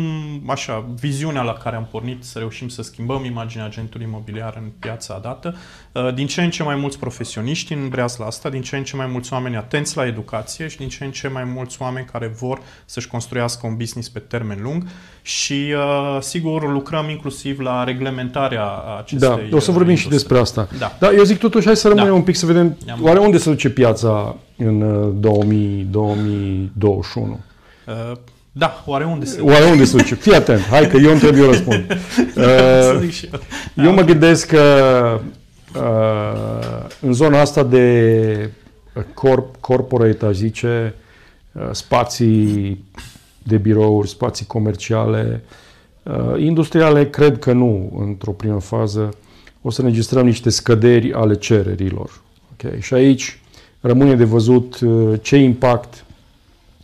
așa, viziunea la care am pornit, să reușim să schimbăm imaginea agentului imobiliar în piața dată. Uh, din ce în ce mai mulți profesioniști în breazla asta, din ce în ce mai mulți oameni atenți la educație și din ce în ce mai mulți oameni care vor să-și construiască un business pe termen lung și uh, sigur lucrăm inclusiv la reglementarea acestei Da, o să vorbim industrie. și despre asta. Da. da, eu zic totuși hai să rămânem da. un pic să vedem oare unde se duce piața în 2000, uh, 2021. Uh, da, oare unde se Oare unde se duce? Fii atent, hai că eu întreb, eu răspund. Uh, eu. eu mă gândesc că uh, în zona asta de corp, corporate, aș zice, uh, spații de birouri, spații comerciale. Uh, industriale, cred că nu, într-o primă fază. O să înregistrăm niște scăderi ale cererilor. Okay? Și aici rămâne de văzut ce impact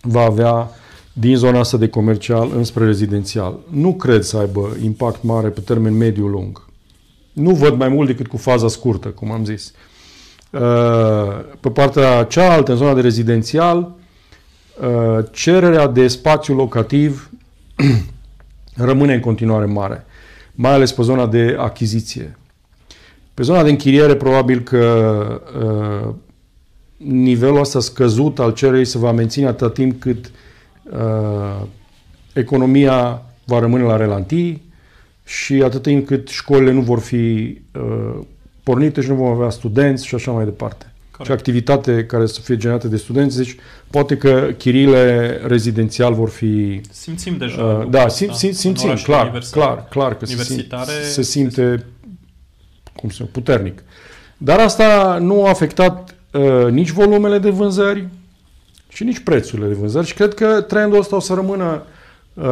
va avea din zona asta de comercial înspre rezidențial. Nu cred să aibă impact mare pe termen mediu-lung. Nu văd mai mult decât cu faza scurtă, cum am zis. Uh, pe partea cealaltă, în zona de rezidențial, uh, cererea de spațiu locativ rămâne în continuare mare, mai ales pe zona de achiziție. Pe zona de închiriere, probabil că uh, nivelul ăsta scăzut al cererii se va menține atât timp cât economia va rămâne la relantii, și atât timp cât școlile nu vor fi uh, pornite și nu vom avea studenți și așa mai departe. Corect. Și activitate care să fie generată de studenți, deci poate că chirile rezidențial vor fi... Simțim deja. Uh, da, sim, sim, simțim, clar, clar, clar, că se, sim, se simte, cum să puternic. Dar asta nu a afectat uh, nici volumele de vânzări și nici prețurile de vânzări și cred că trendul ăsta o să rămână Uh,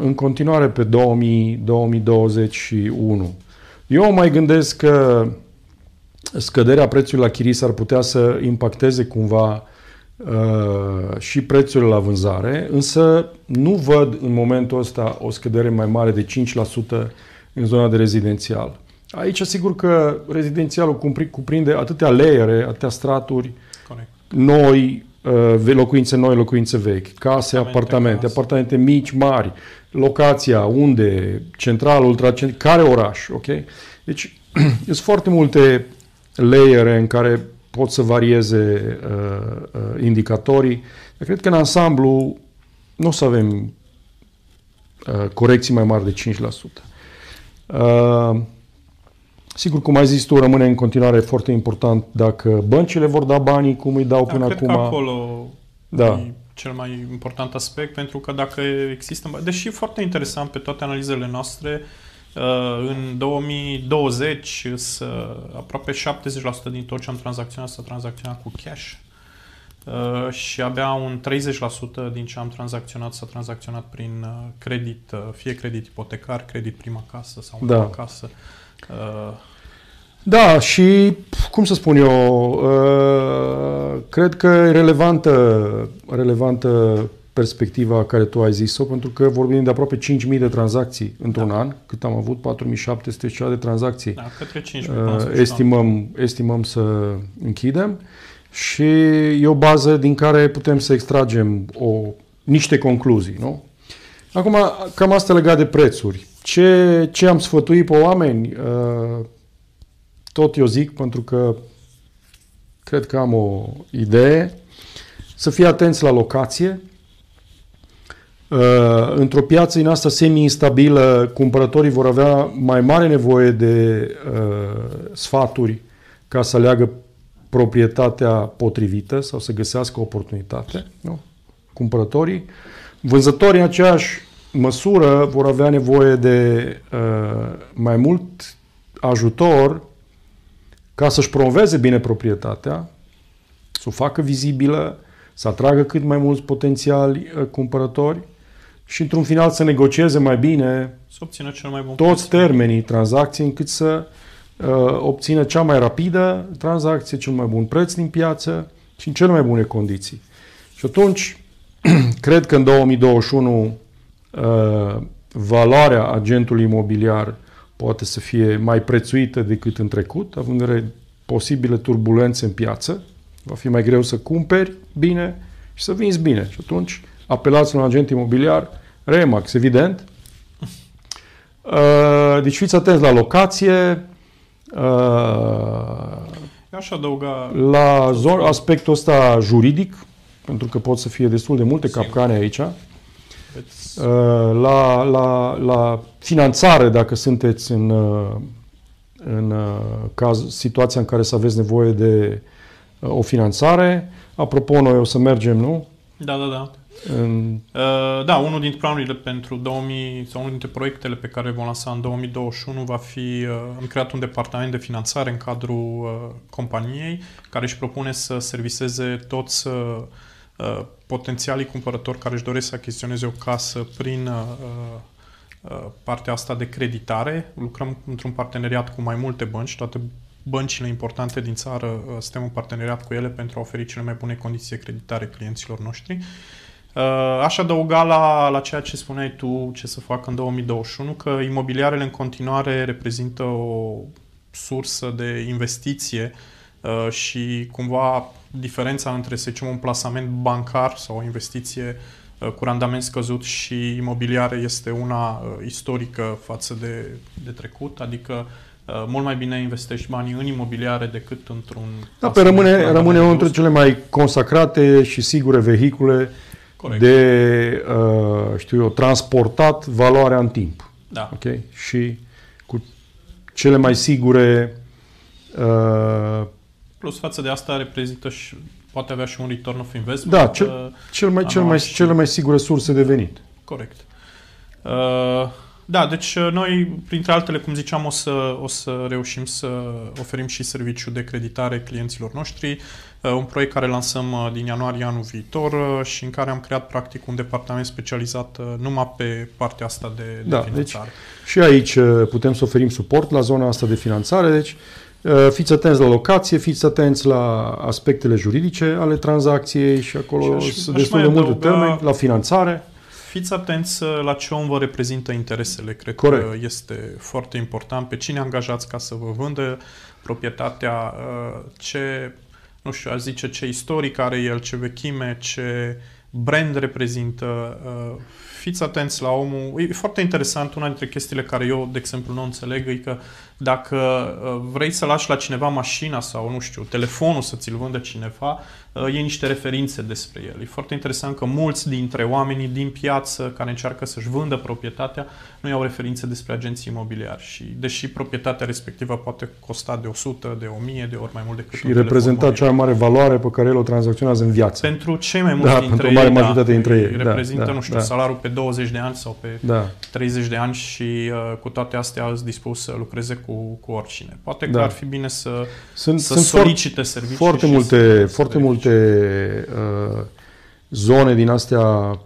în continuare pe 2000, 2021. Eu mai gândesc că scăderea prețului la chirii s-ar putea să impacteze cumva uh, și prețurile la vânzare, însă nu văd în momentul ăsta o scădere mai mare de 5% în zona de rezidențial. Aici, sigur că rezidențialul cuprinde atâtea layere, atâtea straturi Corect. noi, Uh, locuințe noi, locuințe vechi, case, apartamente, apartamente, apartamente mici, mari, locația, unde, central, ultracentral, care oraș, ok? Deci, sunt foarte multe layere în care pot să varieze uh, uh, indicatorii. Eu cred că în ansamblu nu o să avem uh, corecții mai mari de 5%. Uh, Sigur, cum ai zis tu, rămâne în continuare foarte important dacă băncile vor da banii cum îi dau da, până cred acum. Că acolo da. e cel mai important aspect, pentru că dacă există... Deși foarte interesant pe toate analizele noastre, uh, în 2020 aproape 70% din tot ce am tranzacționat s-a tranzacționat cu cash uh, și abia un 30% din ce am tranzacționat s-a tranzacționat prin uh, credit, fie credit ipotecar, credit prima casă sau da. casă. Uh, da, și cum să spun eu, uh, cred că e relevantă, relevantă perspectiva care tu ai zis-o, pentru că vorbim de aproape 5.000 de tranzacții într-un da. an, cât am avut 4.700 și de tranzacții. Da, către 5.000 uh, estimăm, estimăm să închidem și e o bază din care putem să extragem o, niște concluzii, nu? Acum, cam asta legat de prețuri. Ce, ce am sfătuit pe oameni? Uh, tot eu zic, pentru că cred că am o idee, să fie atenți la locație. Uh, într-o piață din asta semi-instabilă, cumpărătorii vor avea mai mare nevoie de uh, sfaturi ca să aleagă proprietatea potrivită sau să găsească oportunitate. Nu? Cumpărătorii. Vânzătorii în aceeași măsură vor avea nevoie de uh, mai mult ajutor ca să-și promoveze bine proprietatea, să o facă vizibilă, să atragă cât mai mulți potențiali uh, cumpărători și într-un final să negocieze mai bine să obțină cel mai bun toți preț. termenii tranzacției încât să uh, obțină cea mai rapidă tranzacție, cel mai bun preț din piață și în cele mai bune condiții. Și atunci, cred că în 2021 uh, valoarea agentului imobiliar poate să fie mai prețuită decât în trecut, având în vedere posibile turbulențe în piață. Va fi mai greu să cumperi bine și să vinzi bine. Și atunci apelați la un agent imobiliar, Remax, evident. Uh, deci fiți atenți la locație, uh, aș adăuga... La zon, aspectul ăsta juridic, pentru că pot să fie destul de multe capcane aici. Uh, la, la, la finanțare, dacă sunteți în, uh, în uh, caz, situația în care să aveți nevoie de o finanțare. Apropo, noi o să mergem, nu? Da, da, da. În... Uh, da, unul dintre planurile pentru 2000 sau unul dintre proiectele pe care vom lansa în 2021 va fi, uh, am creat un departament de finanțare în cadrul uh, companiei care își propune să serviseze toți uh, uh, potențialii cumpărători care își doresc să achiziționeze o casă prin uh, uh, partea asta de creditare. Lucrăm într-un parteneriat cu mai multe bănci, toate băncile importante din țară uh, suntem în parteneriat cu ele pentru a oferi cele mai bune condiții de creditare clienților noștri. Uh, aș adăuga la, la ceea ce spuneai tu ce să facă în 2021, că imobiliarele în continuare reprezintă o sursă de investiție uh, și cumva diferența între, să zicem, un plasament bancar sau o investiție cu randament scăzut și imobiliare este una istorică față de, de trecut, adică Uh, mult mai bine investești banii în imobiliare decât într-un... Da, pe rămâne, rămâne unul dintre cele mai consacrate și sigure vehicule Corect. de, uh, știu eu, transportat valoarea în timp. Da. Ok? Și cu cele mai sigure... Uh, Plus față de asta reprezintă și poate avea și un return of investment. Da, cel, uh, cel mai, cel mai, și... cele mai sigure surse de venit. Corect. Uh, da, deci uh, noi, printre altele, cum ziceam, o să, o să reușim să oferim și serviciu de creditare clienților noștri, uh, un proiect care lansăm uh, din ianuarie anul viitor și în care am creat practic un departament specializat numai pe partea asta de, de da, finanțare. Deci, și aici putem să oferim suport la zona asta de finanțare, deci fiți atenți la locație, fiți atenți la aspectele juridice ale tranzacției și acolo sunt destul de multe termeni, la finanțare fiți atenți uh, la ce om vă reprezintă interesele. Cred Corect. că este foarte important. Pe cine angajați ca să vă vândă proprietatea, uh, ce, nu știu, aș zice ce istoric are el, ce vechime, ce brand reprezintă. Uh, fiți atenți la omul. E foarte interesant, una dintre chestiile care eu, de exemplu, nu înțeleg, e că dacă vrei să lași la cineva mașina sau, nu știu, telefonul să ți-l vândă cineva, Uh, e niște referințe despre el. E foarte interesant că mulți dintre oamenii din piață care încearcă să-și vândă proprietatea nu iau referințe despre agenții imobiliari și deși proprietatea respectivă poate costa de 100, de 1000, de ori mai mult decât Și reprezenta cea mai mare valoare pe care el o tranzacționează în viață. Pentru cei mai mulți da, dintre ei, mare da, dintre ei. Reprezintă, da, nu știu, da. salariul pe 20 de ani sau pe da. 30 de ani și uh, cu toate astea ați dispus să lucreze cu, cu oricine. Poate da. că ar fi bine să, sunt, să sunt solicite servicii. Foarte multe, foarte multe uh, zone din astea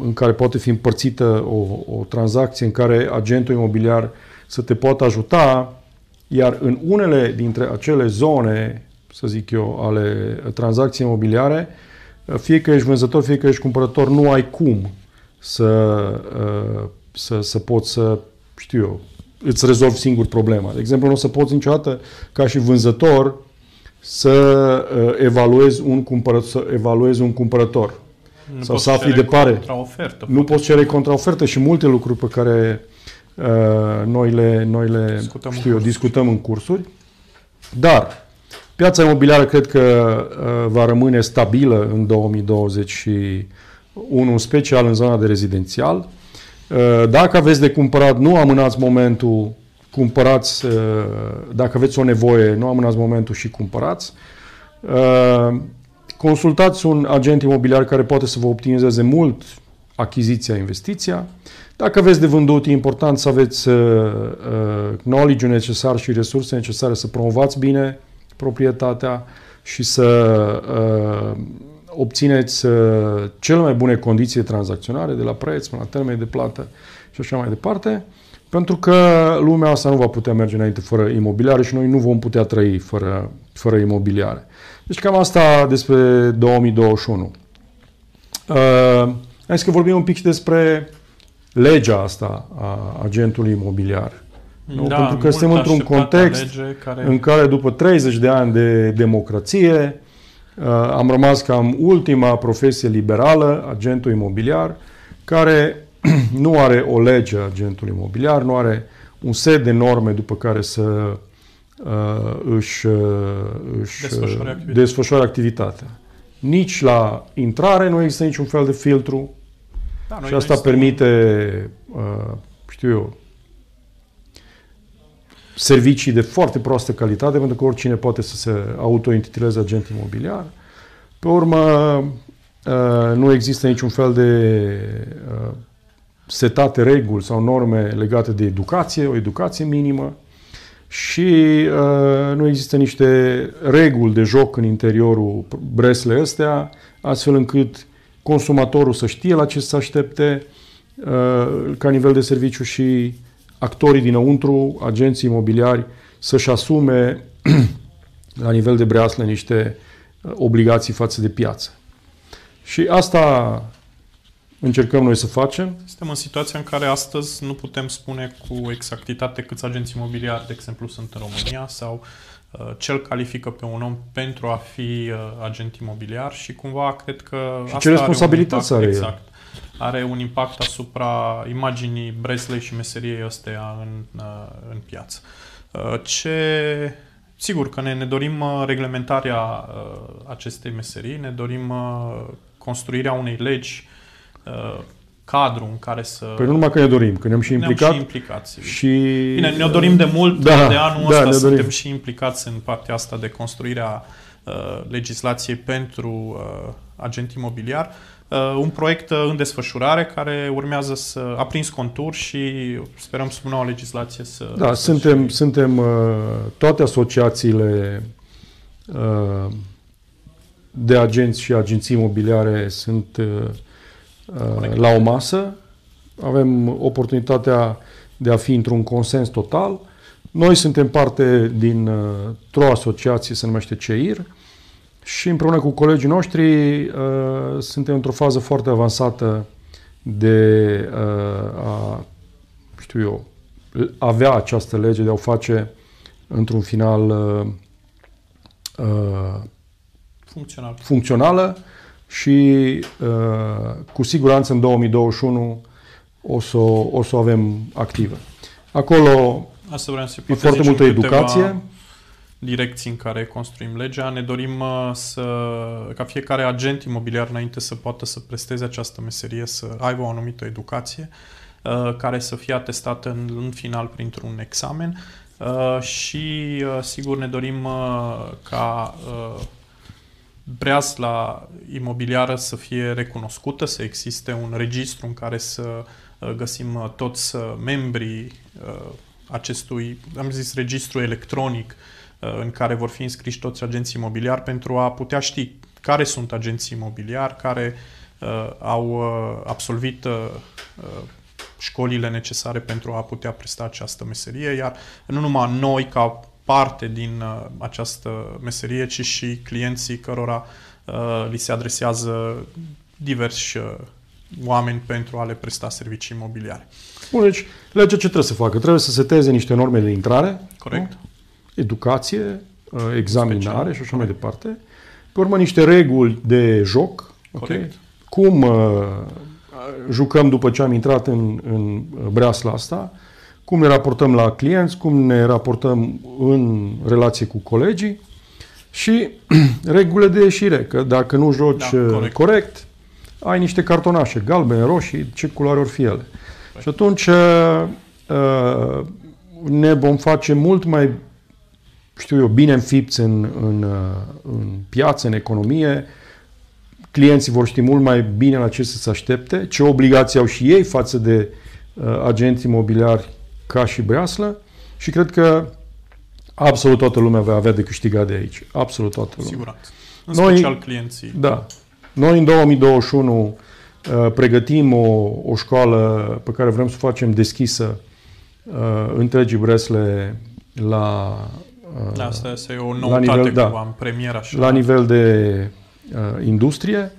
în care poate fi împărțită o, o tranzacție în care agentul imobiliar să te poată ajuta, iar în unele dintre acele zone, să zic eu, ale tranzacției imobiliare, fie că ești vânzător, fie că ești cumpărător, nu ai cum să, uh, să, să poți să, știu eu, îți rezolvi singur problema. De exemplu, nu o să poți niciodată, ca și vânzător, să uh, evaluezi un, cumpărător, să evaluezi un cumpărător. Nu sau să afli de pare. Nu poți cere contraofertă și multe lucruri pe care uh, noi le, noi le discutăm, știu în eu, discutăm în cursuri. Dar piața imobiliară cred că uh, va rămâne stabilă în 2021, în special în zona de rezidențial. Uh, dacă aveți de cumpărat, nu amânați momentul cumpărați, uh, dacă aveți o nevoie, nu amânați momentul și cumpărați. Uh, consultați un agent imobiliar care poate să vă optimizeze mult achiziția, investiția. Dacă aveți de vândut, e important să aveți uh, knowledge necesar și resurse necesare să promovați bine proprietatea și să obțineți cele mai bune condiții de tranzacționare, de la preț până la termen de plată și așa mai departe. Pentru că lumea asta nu va putea merge înainte fără imobiliare și noi nu vom putea trăi fără, fără imobiliare. Deci cam asta despre 2021. Uh, hai să vorbim un pic și despre legea asta a agentului imobiliar. Nu? Da, Pentru că suntem într-un context care... în care după 30 de ani de democrație uh, am rămas cam ultima profesie liberală, agentul imobiliar, care nu are o lege agentul imobiliar, nu are un set de norme după care să uh, își, uh, își desfășoare, activitatea. desfășoare activitatea. Nici la intrare nu există niciun fel de filtru da, și asta permite, uh, știu eu, servicii de foarte proastă calitate, pentru că oricine poate să se autointituleze agent imobiliar. Pe urmă, uh, nu există niciun fel de uh, setate reguli sau norme legate de educație, o educație minimă și uh, nu există niște reguli de joc în interiorul breslei astea, astfel încât consumatorul să știe la ce să aștepte uh, ca nivel de serviciu și actorii dinăuntru, agenții imobiliari, să-și asume la nivel de breaslă niște uh, obligații față de piață. Și asta încercăm noi să facem. Suntem în situația în care astăzi nu putem spune cu exactitate câți agenți imobiliari, de exemplu, sunt în România sau uh, cel califică pe un om pentru a fi uh, agent imobiliar și cumva cred că și ce responsabilități are, are exact, are un impact asupra imaginii Breslei și meseriei astea în, uh, în piață. Uh, ce Sigur că ne, ne dorim uh, reglementarea uh, acestei meserii, ne dorim uh, construirea unei legi uh, cadru în care să... Păi nu numai că ne dorim, că ne-am și implicat. Ne-am și implicați. Și... Bine, ne-o dorim de mult, da, de anul da, ăsta suntem dorim. și implicați în partea asta de construirea uh, legislației pentru uh, agent imobiliar. Uh, un proiect uh, în desfășurare care urmează să a prins contur și sperăm sub noua legislație să... Da, să suntem, și... suntem uh, toate asociațiile uh, de agenți și agenții imobiliare sunt uh, Uh, la o masă, avem oportunitatea de a fi într-un consens total. Noi suntem parte din uh, o asociație, se numește CEIR, și împreună cu colegii noștri uh, suntem într-o fază foarte avansată de uh, a, știu eu, avea această lege, de a o face într-un final uh, uh, funcțional. funcțională și uh, cu siguranță în 2021 o să, o să o avem activă. Acolo Asta vreau să e foarte multă educație. Direcții în care construim legea. Ne dorim uh, să, ca fiecare agent imobiliar înainte să poată să presteze această meserie, să aibă o anumită educație uh, care să fie atestată în, în final printr-un examen uh, și uh, sigur ne dorim uh, ca uh, breasla imobiliară să fie recunoscută, să existe un registru în care să uh, găsim uh, toți uh, membrii acestui, am zis, registru electronic în care vor fi înscriși toți agenții imobiliari pentru a putea ști care sunt agenții imobiliari, care au absolvit școlile necesare pentru a putea presta această meserie, iar nu numai noi ca parte din uh, această meserie, ci și clienții cărora uh, li se adresează diversi uh, oameni pentru a le presta servicii imobiliare. Bun, deci legea ce trebuie să facă? Trebuie să seteze niște norme de intrare, Corect. Nu? Educație, uh, examinare Special. și așa Corect. mai departe. Pe urmă niște reguli de joc. Corect. Okay? Cum uh, jucăm după ce am intrat în, în breasla asta, cum ne raportăm la clienți, cum ne raportăm în relație cu colegii și regulile de ieșire, că dacă nu joci da, corect. corect, ai niște cartonașe, galbene, roșii, ce culoare ori fi ele. Păi. Și atunci uh, uh, ne vom face mult mai, știu eu, bine înfipți în, în, uh, în piață, în economie, clienții vor ști mult mai bine la ce să se aștepte, ce obligații au și ei față de uh, agenții imobiliari ca și breaslă și cred că absolut toată lumea va avea de câștigat de aici. Absolut toată lumea. Sigurat. În Noi, special clienții. Da. Noi în 2021 uh, pregătim o, o școală pe care vrem să o facem deschisă uh, întregii Bresle la uh, da, asta este o noutate la nivel, da, am premiera așa. La nivel de uh, industrie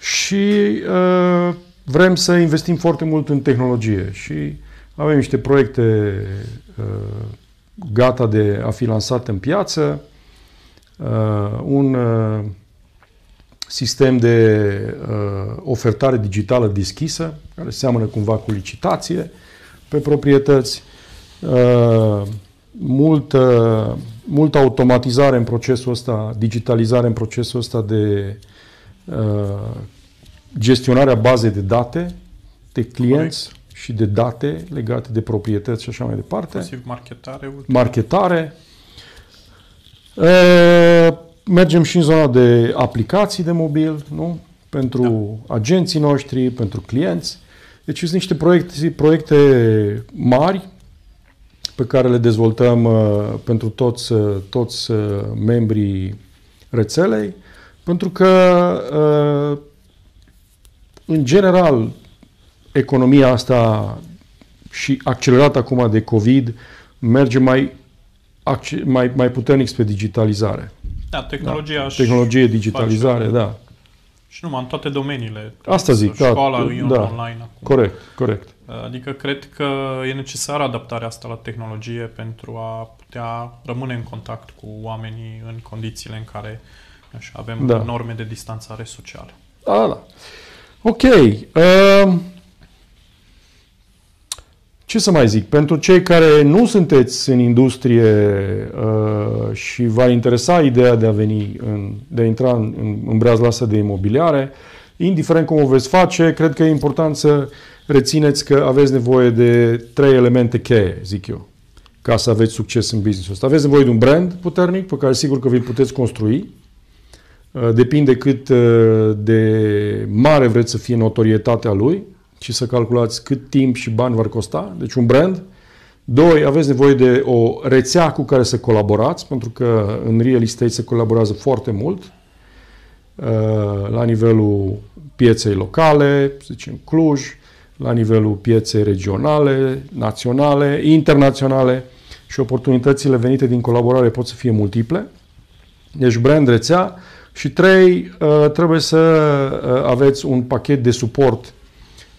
și uh, vrem să investim foarte mult în tehnologie și avem niște proiecte uh, gata de a fi lansate în piață, uh, un uh, sistem de uh, ofertare digitală deschisă, care seamănă cumva cu licitație pe proprietăți, uh, multă, multă automatizare în procesul ăsta, digitalizare în procesul ăsta de uh, gestionarea bazei de date de clienți, Correct și de date legate de proprietăți și așa mai departe. Inclusiv marketare. Marketare. E, mergem și în zona de aplicații de mobil, nu? pentru da. agenții noștri, pentru clienți. Deci sunt niște proiecte, proiecte mari pe care le dezvoltăm uh, pentru toți, uh, toți uh, membrii rețelei, pentru că, uh, în general, economia asta și accelerat acum de COVID merge mai, mai, mai puternic spre digitalizare. Da, tehnologia da. Tehnologie, digitalizare, da. Și numai în toate domeniile. Asta zic, da. Școala da, e da, online acum. Corect, corect. Adică cred că e necesară adaptarea asta la tehnologie pentru a putea rămâne în contact cu oamenii în condițiile în care așa, avem da. norme de distanțare socială. Da, da. da. Ok. Uh, ce să mai zic? Pentru cei care nu sunteți în industrie uh, și v-a interesa ideea de a veni, în, de a intra în, în, în breazla asta de imobiliare, indiferent cum o veți face, cred că e important să rețineți că aveți nevoie de trei elemente cheie, zic eu, ca să aveți succes în business-ul ăsta. Aveți nevoie de un brand puternic pe care sigur că vi puteți construi. Uh, depinde cât uh, de mare vreți să fie notorietatea lui și să calculați cât timp și bani vor costa. Deci un brand. Doi, aveți nevoie de o rețea cu care să colaborați, pentru că în real estate se colaborează foarte mult uh, la nivelul pieței locale, să zicem Cluj, la nivelul pieței regionale, naționale, internaționale și oportunitățile venite din colaborare pot să fie multiple. Deci brand, rețea și trei, uh, trebuie să uh, aveți un pachet de suport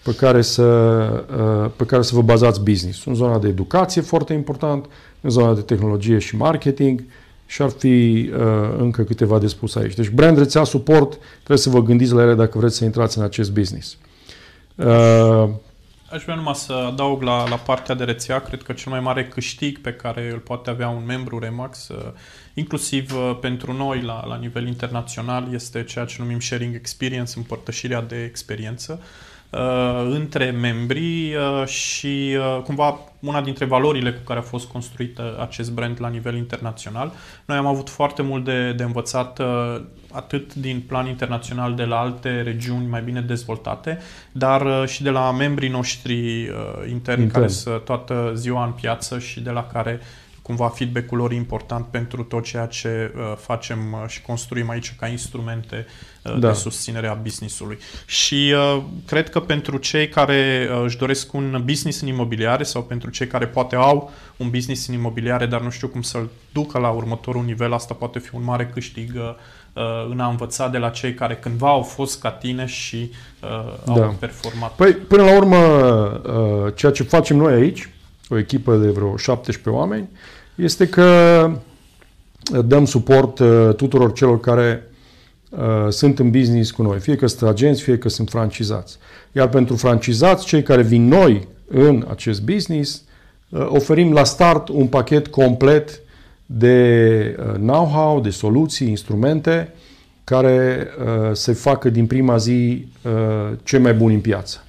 pe care să, uh, pe care să vă bazați business. În zona de educație foarte important, în zona de tehnologie și marketing și ar fi încă câteva de spus aici. Deci brand, rețea, suport, trebuie să vă gândiți la ele dacă vreți să intrați în acest business. Uh, Aș vrea numai să adaug la, la partea de rețea, cred că cel mai mare câștig pe care îl poate avea un membru Remax, uh, inclusiv uh, pentru noi la, la nivel internațional, este ceea ce numim sharing experience, împărtășirea de experiență. Uh, între membrii uh, și uh, cumva una dintre valorile cu care a fost construit acest brand la nivel internațional. Noi am avut foarte mult de, de învățat atât din plan internațional de la alte regiuni mai bine dezvoltate, dar și de la membrii noștri interni Intern. care sunt toată ziua în piață și de la care cumva feedback-ul lor important pentru tot ceea ce uh, facem uh, și construim aici ca instrumente uh, da. de susținere a businessului. Și uh, cred că pentru cei care uh, își doresc un business în imobiliare sau pentru cei care poate au un business în imobiliare, dar nu știu cum să-l ducă la următorul nivel, asta poate fi un mare câștig uh, în a învăța de la cei care cândva au fost ca tine și uh, da. au performat. Păi, până la urmă, uh, ceea ce facem noi aici, o echipă de vreo 17 oameni, este că dăm suport uh, tuturor celor care uh, sunt în business cu noi, fie că sunt agenți, fie că sunt francizați. Iar pentru francizați, cei care vin noi în acest business, uh, oferim la start un pachet complet de know-how, de soluții, instrumente care se facă din prima zi cei mai buni în piață.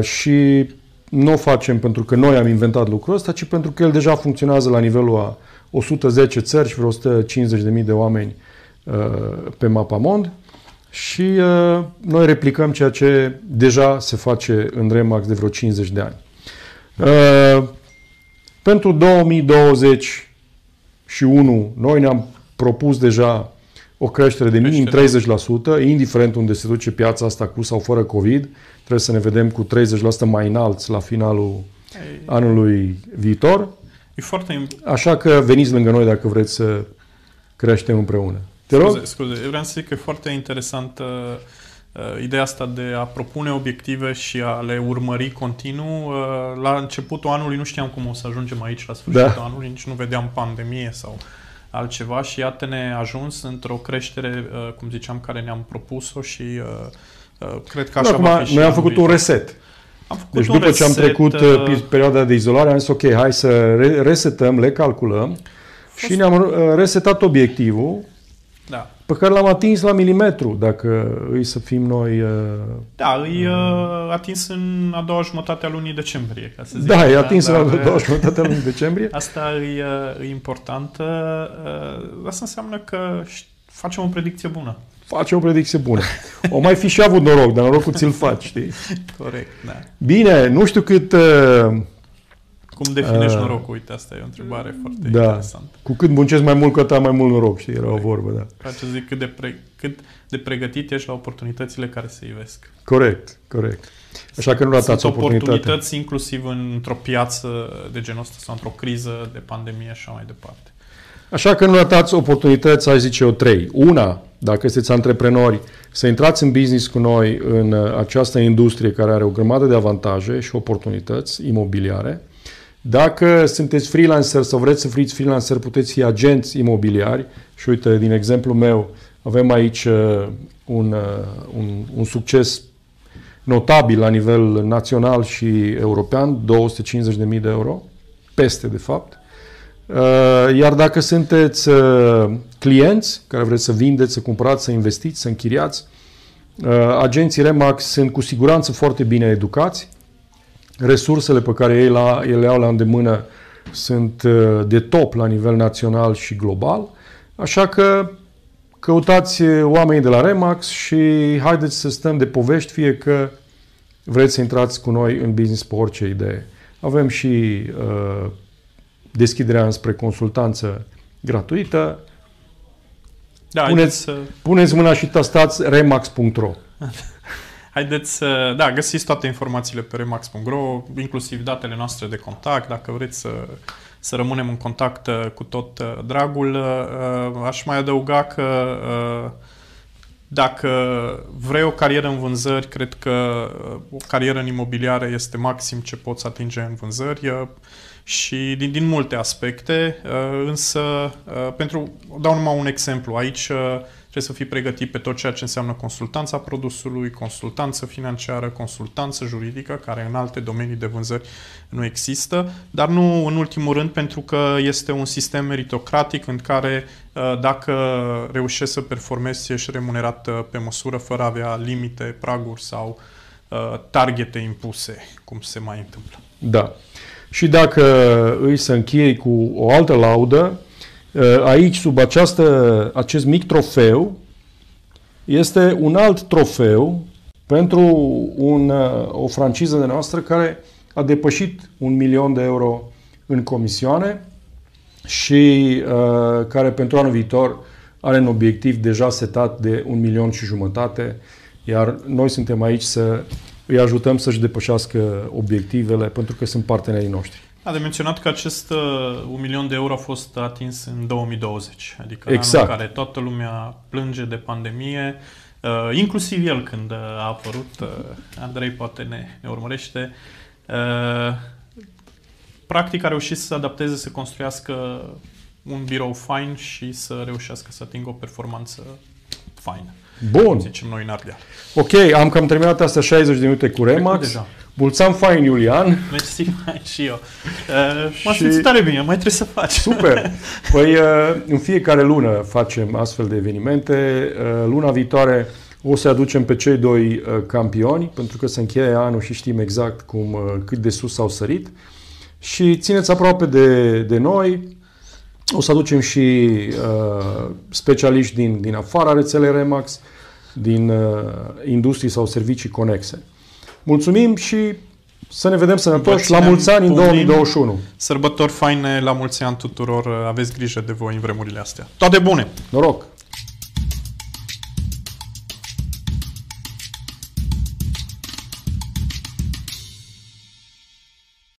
Și nu o facem pentru că noi am inventat lucrul ăsta, ci pentru că el deja funcționează la nivelul a 110 țări și vreo 150.000 de oameni uh, pe mapamond și uh, noi replicăm ceea ce deja se face în Remax de vreo 50 de ani. Uh, pentru 2021 noi ne-am propus deja o creștere de minim 30%, indiferent unde se duce piața asta cu sau fără COVID. Trebuie să ne vedem cu 30% mai înalți la finalul Ei, anului viitor. E foarte... Așa că veniți lângă noi dacă vreți să creștem împreună. Te rog? Scuze, scuze. vreau să zic că e foarte interesantă uh, ideea asta de a propune obiective și a le urmări continuu. Uh, la începutul anului nu știam cum o să ajungem aici la sfârșitul da. anului, nici nu vedeam pandemie sau altceva și iată ne ajuns într-o creștere, uh, cum ziceam, care ne-am propus-o și uh, uh, cred că așa Acum, va fi Noi am făcut un reset. Am făcut deci un după reset, ce am trecut uh, perioada de izolare, am zis ok, hai să resetăm, le calculăm fost... și ne-am resetat obiectivul da. pe care l-am atins la milimetru, dacă îi să fim noi... Uh, da, îi uh, atins în a doua jumătate a lunii decembrie, ca să zic. Da, e atins da, în a doua jumătate a lunii decembrie. Asta e, uh, e important. Uh, asta înseamnă că facem o predicție bună. face o predicție bună. O mai fi și avut noroc, dar norocul ți-l faci, știi? Corect, da. Bine, nu știu cât... Uh, Cum definești uh, norocul? Uite, asta e o întrebare foarte da. interesantă. Cu cât muncesc mai mult, cât am mai mult noroc, știi? Era Corect. o vorbă, da. Face zic cât de, pre- cât de pregătit ești la oportunitățile care se ivesc. Corect, corect. Așa că nu ratați Sunt oportunități inclusiv într-o piață de genul ăsta sau într-o criză de pandemie și așa mai departe. Așa că nu ratați oportunități, ai zice eu, trei. Una, dacă sunteți antreprenori, să intrați în business cu noi în uh, această industrie care are o grămadă de avantaje și oportunități imobiliare. Dacă sunteți freelancer sau vreți să fiți freelancer, puteți fi agenți imobiliari și uite, din exemplu meu, avem aici uh, un, uh, un, un succes notabil la nivel național și european, 250.000 de euro, peste de fapt. Uh, iar dacă sunteți uh, clienți care vreți să vindeți, să cumpărați, să investiți, să închiriați, uh, agenții Remax sunt cu siguranță foarte bine educați. Resursele pe care ei la, ele au la îndemână sunt de top la nivel național și global. Așa că căutați oamenii de la Remax și haideți să stăm de povești, fie că vreți să intrați cu noi în business pe orice idee. Avem și uh, deschiderea înspre consultanță gratuită. Da, puneți, să... puneți mâna și tastați remax.ro Haideți să, da, găsiți toate informațiile pe remax.ro, inclusiv datele noastre de contact, dacă vreți să, să rămânem în contact uh, cu tot uh, dragul. Uh, aș mai adăuga că dacă vrei o carieră în vânzări, cred că o carieră în imobiliare este maxim ce poți atinge în vânzări și din, din multe aspecte, uh, însă uh, pentru, dau numai un exemplu, aici uh, trebuie să fii pregătit pe tot ceea ce înseamnă consultanța produsului, consultanță financiară, consultanță juridică, care în alte domenii de vânzări nu există, dar nu în ultimul rând pentru că este un sistem meritocratic în care dacă reușești să performezi, ești remunerat pe măsură fără a avea limite, praguri sau targete impuse, cum se mai întâmplă. Da. Și dacă îi să închei cu o altă laudă, ă, aici, sub această, acest mic trofeu, este un alt trofeu pentru un, o franciză de noastră care a depășit un milion de euro în comisioane și uh, care pentru anul viitor are un obiectiv deja setat de un milion și jumătate, iar noi suntem aici să îi ajutăm să-și depășească obiectivele pentru că sunt partenerii noștri. A de menționat că acest uh, un milion de euro a fost atins în 2020, adică exact. anul în care toată lumea plânge de pandemie, uh, inclusiv el când uh, a apărut, uh, Andrei poate ne, ne urmărește, uh, practic a reușit să se adapteze, să construiască un birou fain și să reușească să atingă o performanță faină. Bun. Zicem noi în Ardeal. Ok, am cam terminat astea 60 de minute cu Remax. Deja. Mulțumim fain, Iulian. Mersi mai și eu. Uh, m-am și... simțit tare bine, mai trebuie să faci. Super. Păi uh, în fiecare lună facem astfel de evenimente. Uh, luna viitoare o să aducem pe cei doi uh, campioni, pentru că se încheie anul și știm exact cum, uh, cât de sus s-au sărit. Și țineți aproape de, de noi. O să aducem și uh, specialiști din, din afara rețelei Remax, din uh, industrii sau servicii conexe. Mulțumim și să ne vedem sănătoși la mulți ani în 2021. Sărbători faine la mulți ani tuturor. Aveți grijă de voi în vremurile astea. Toate bune! Noroc!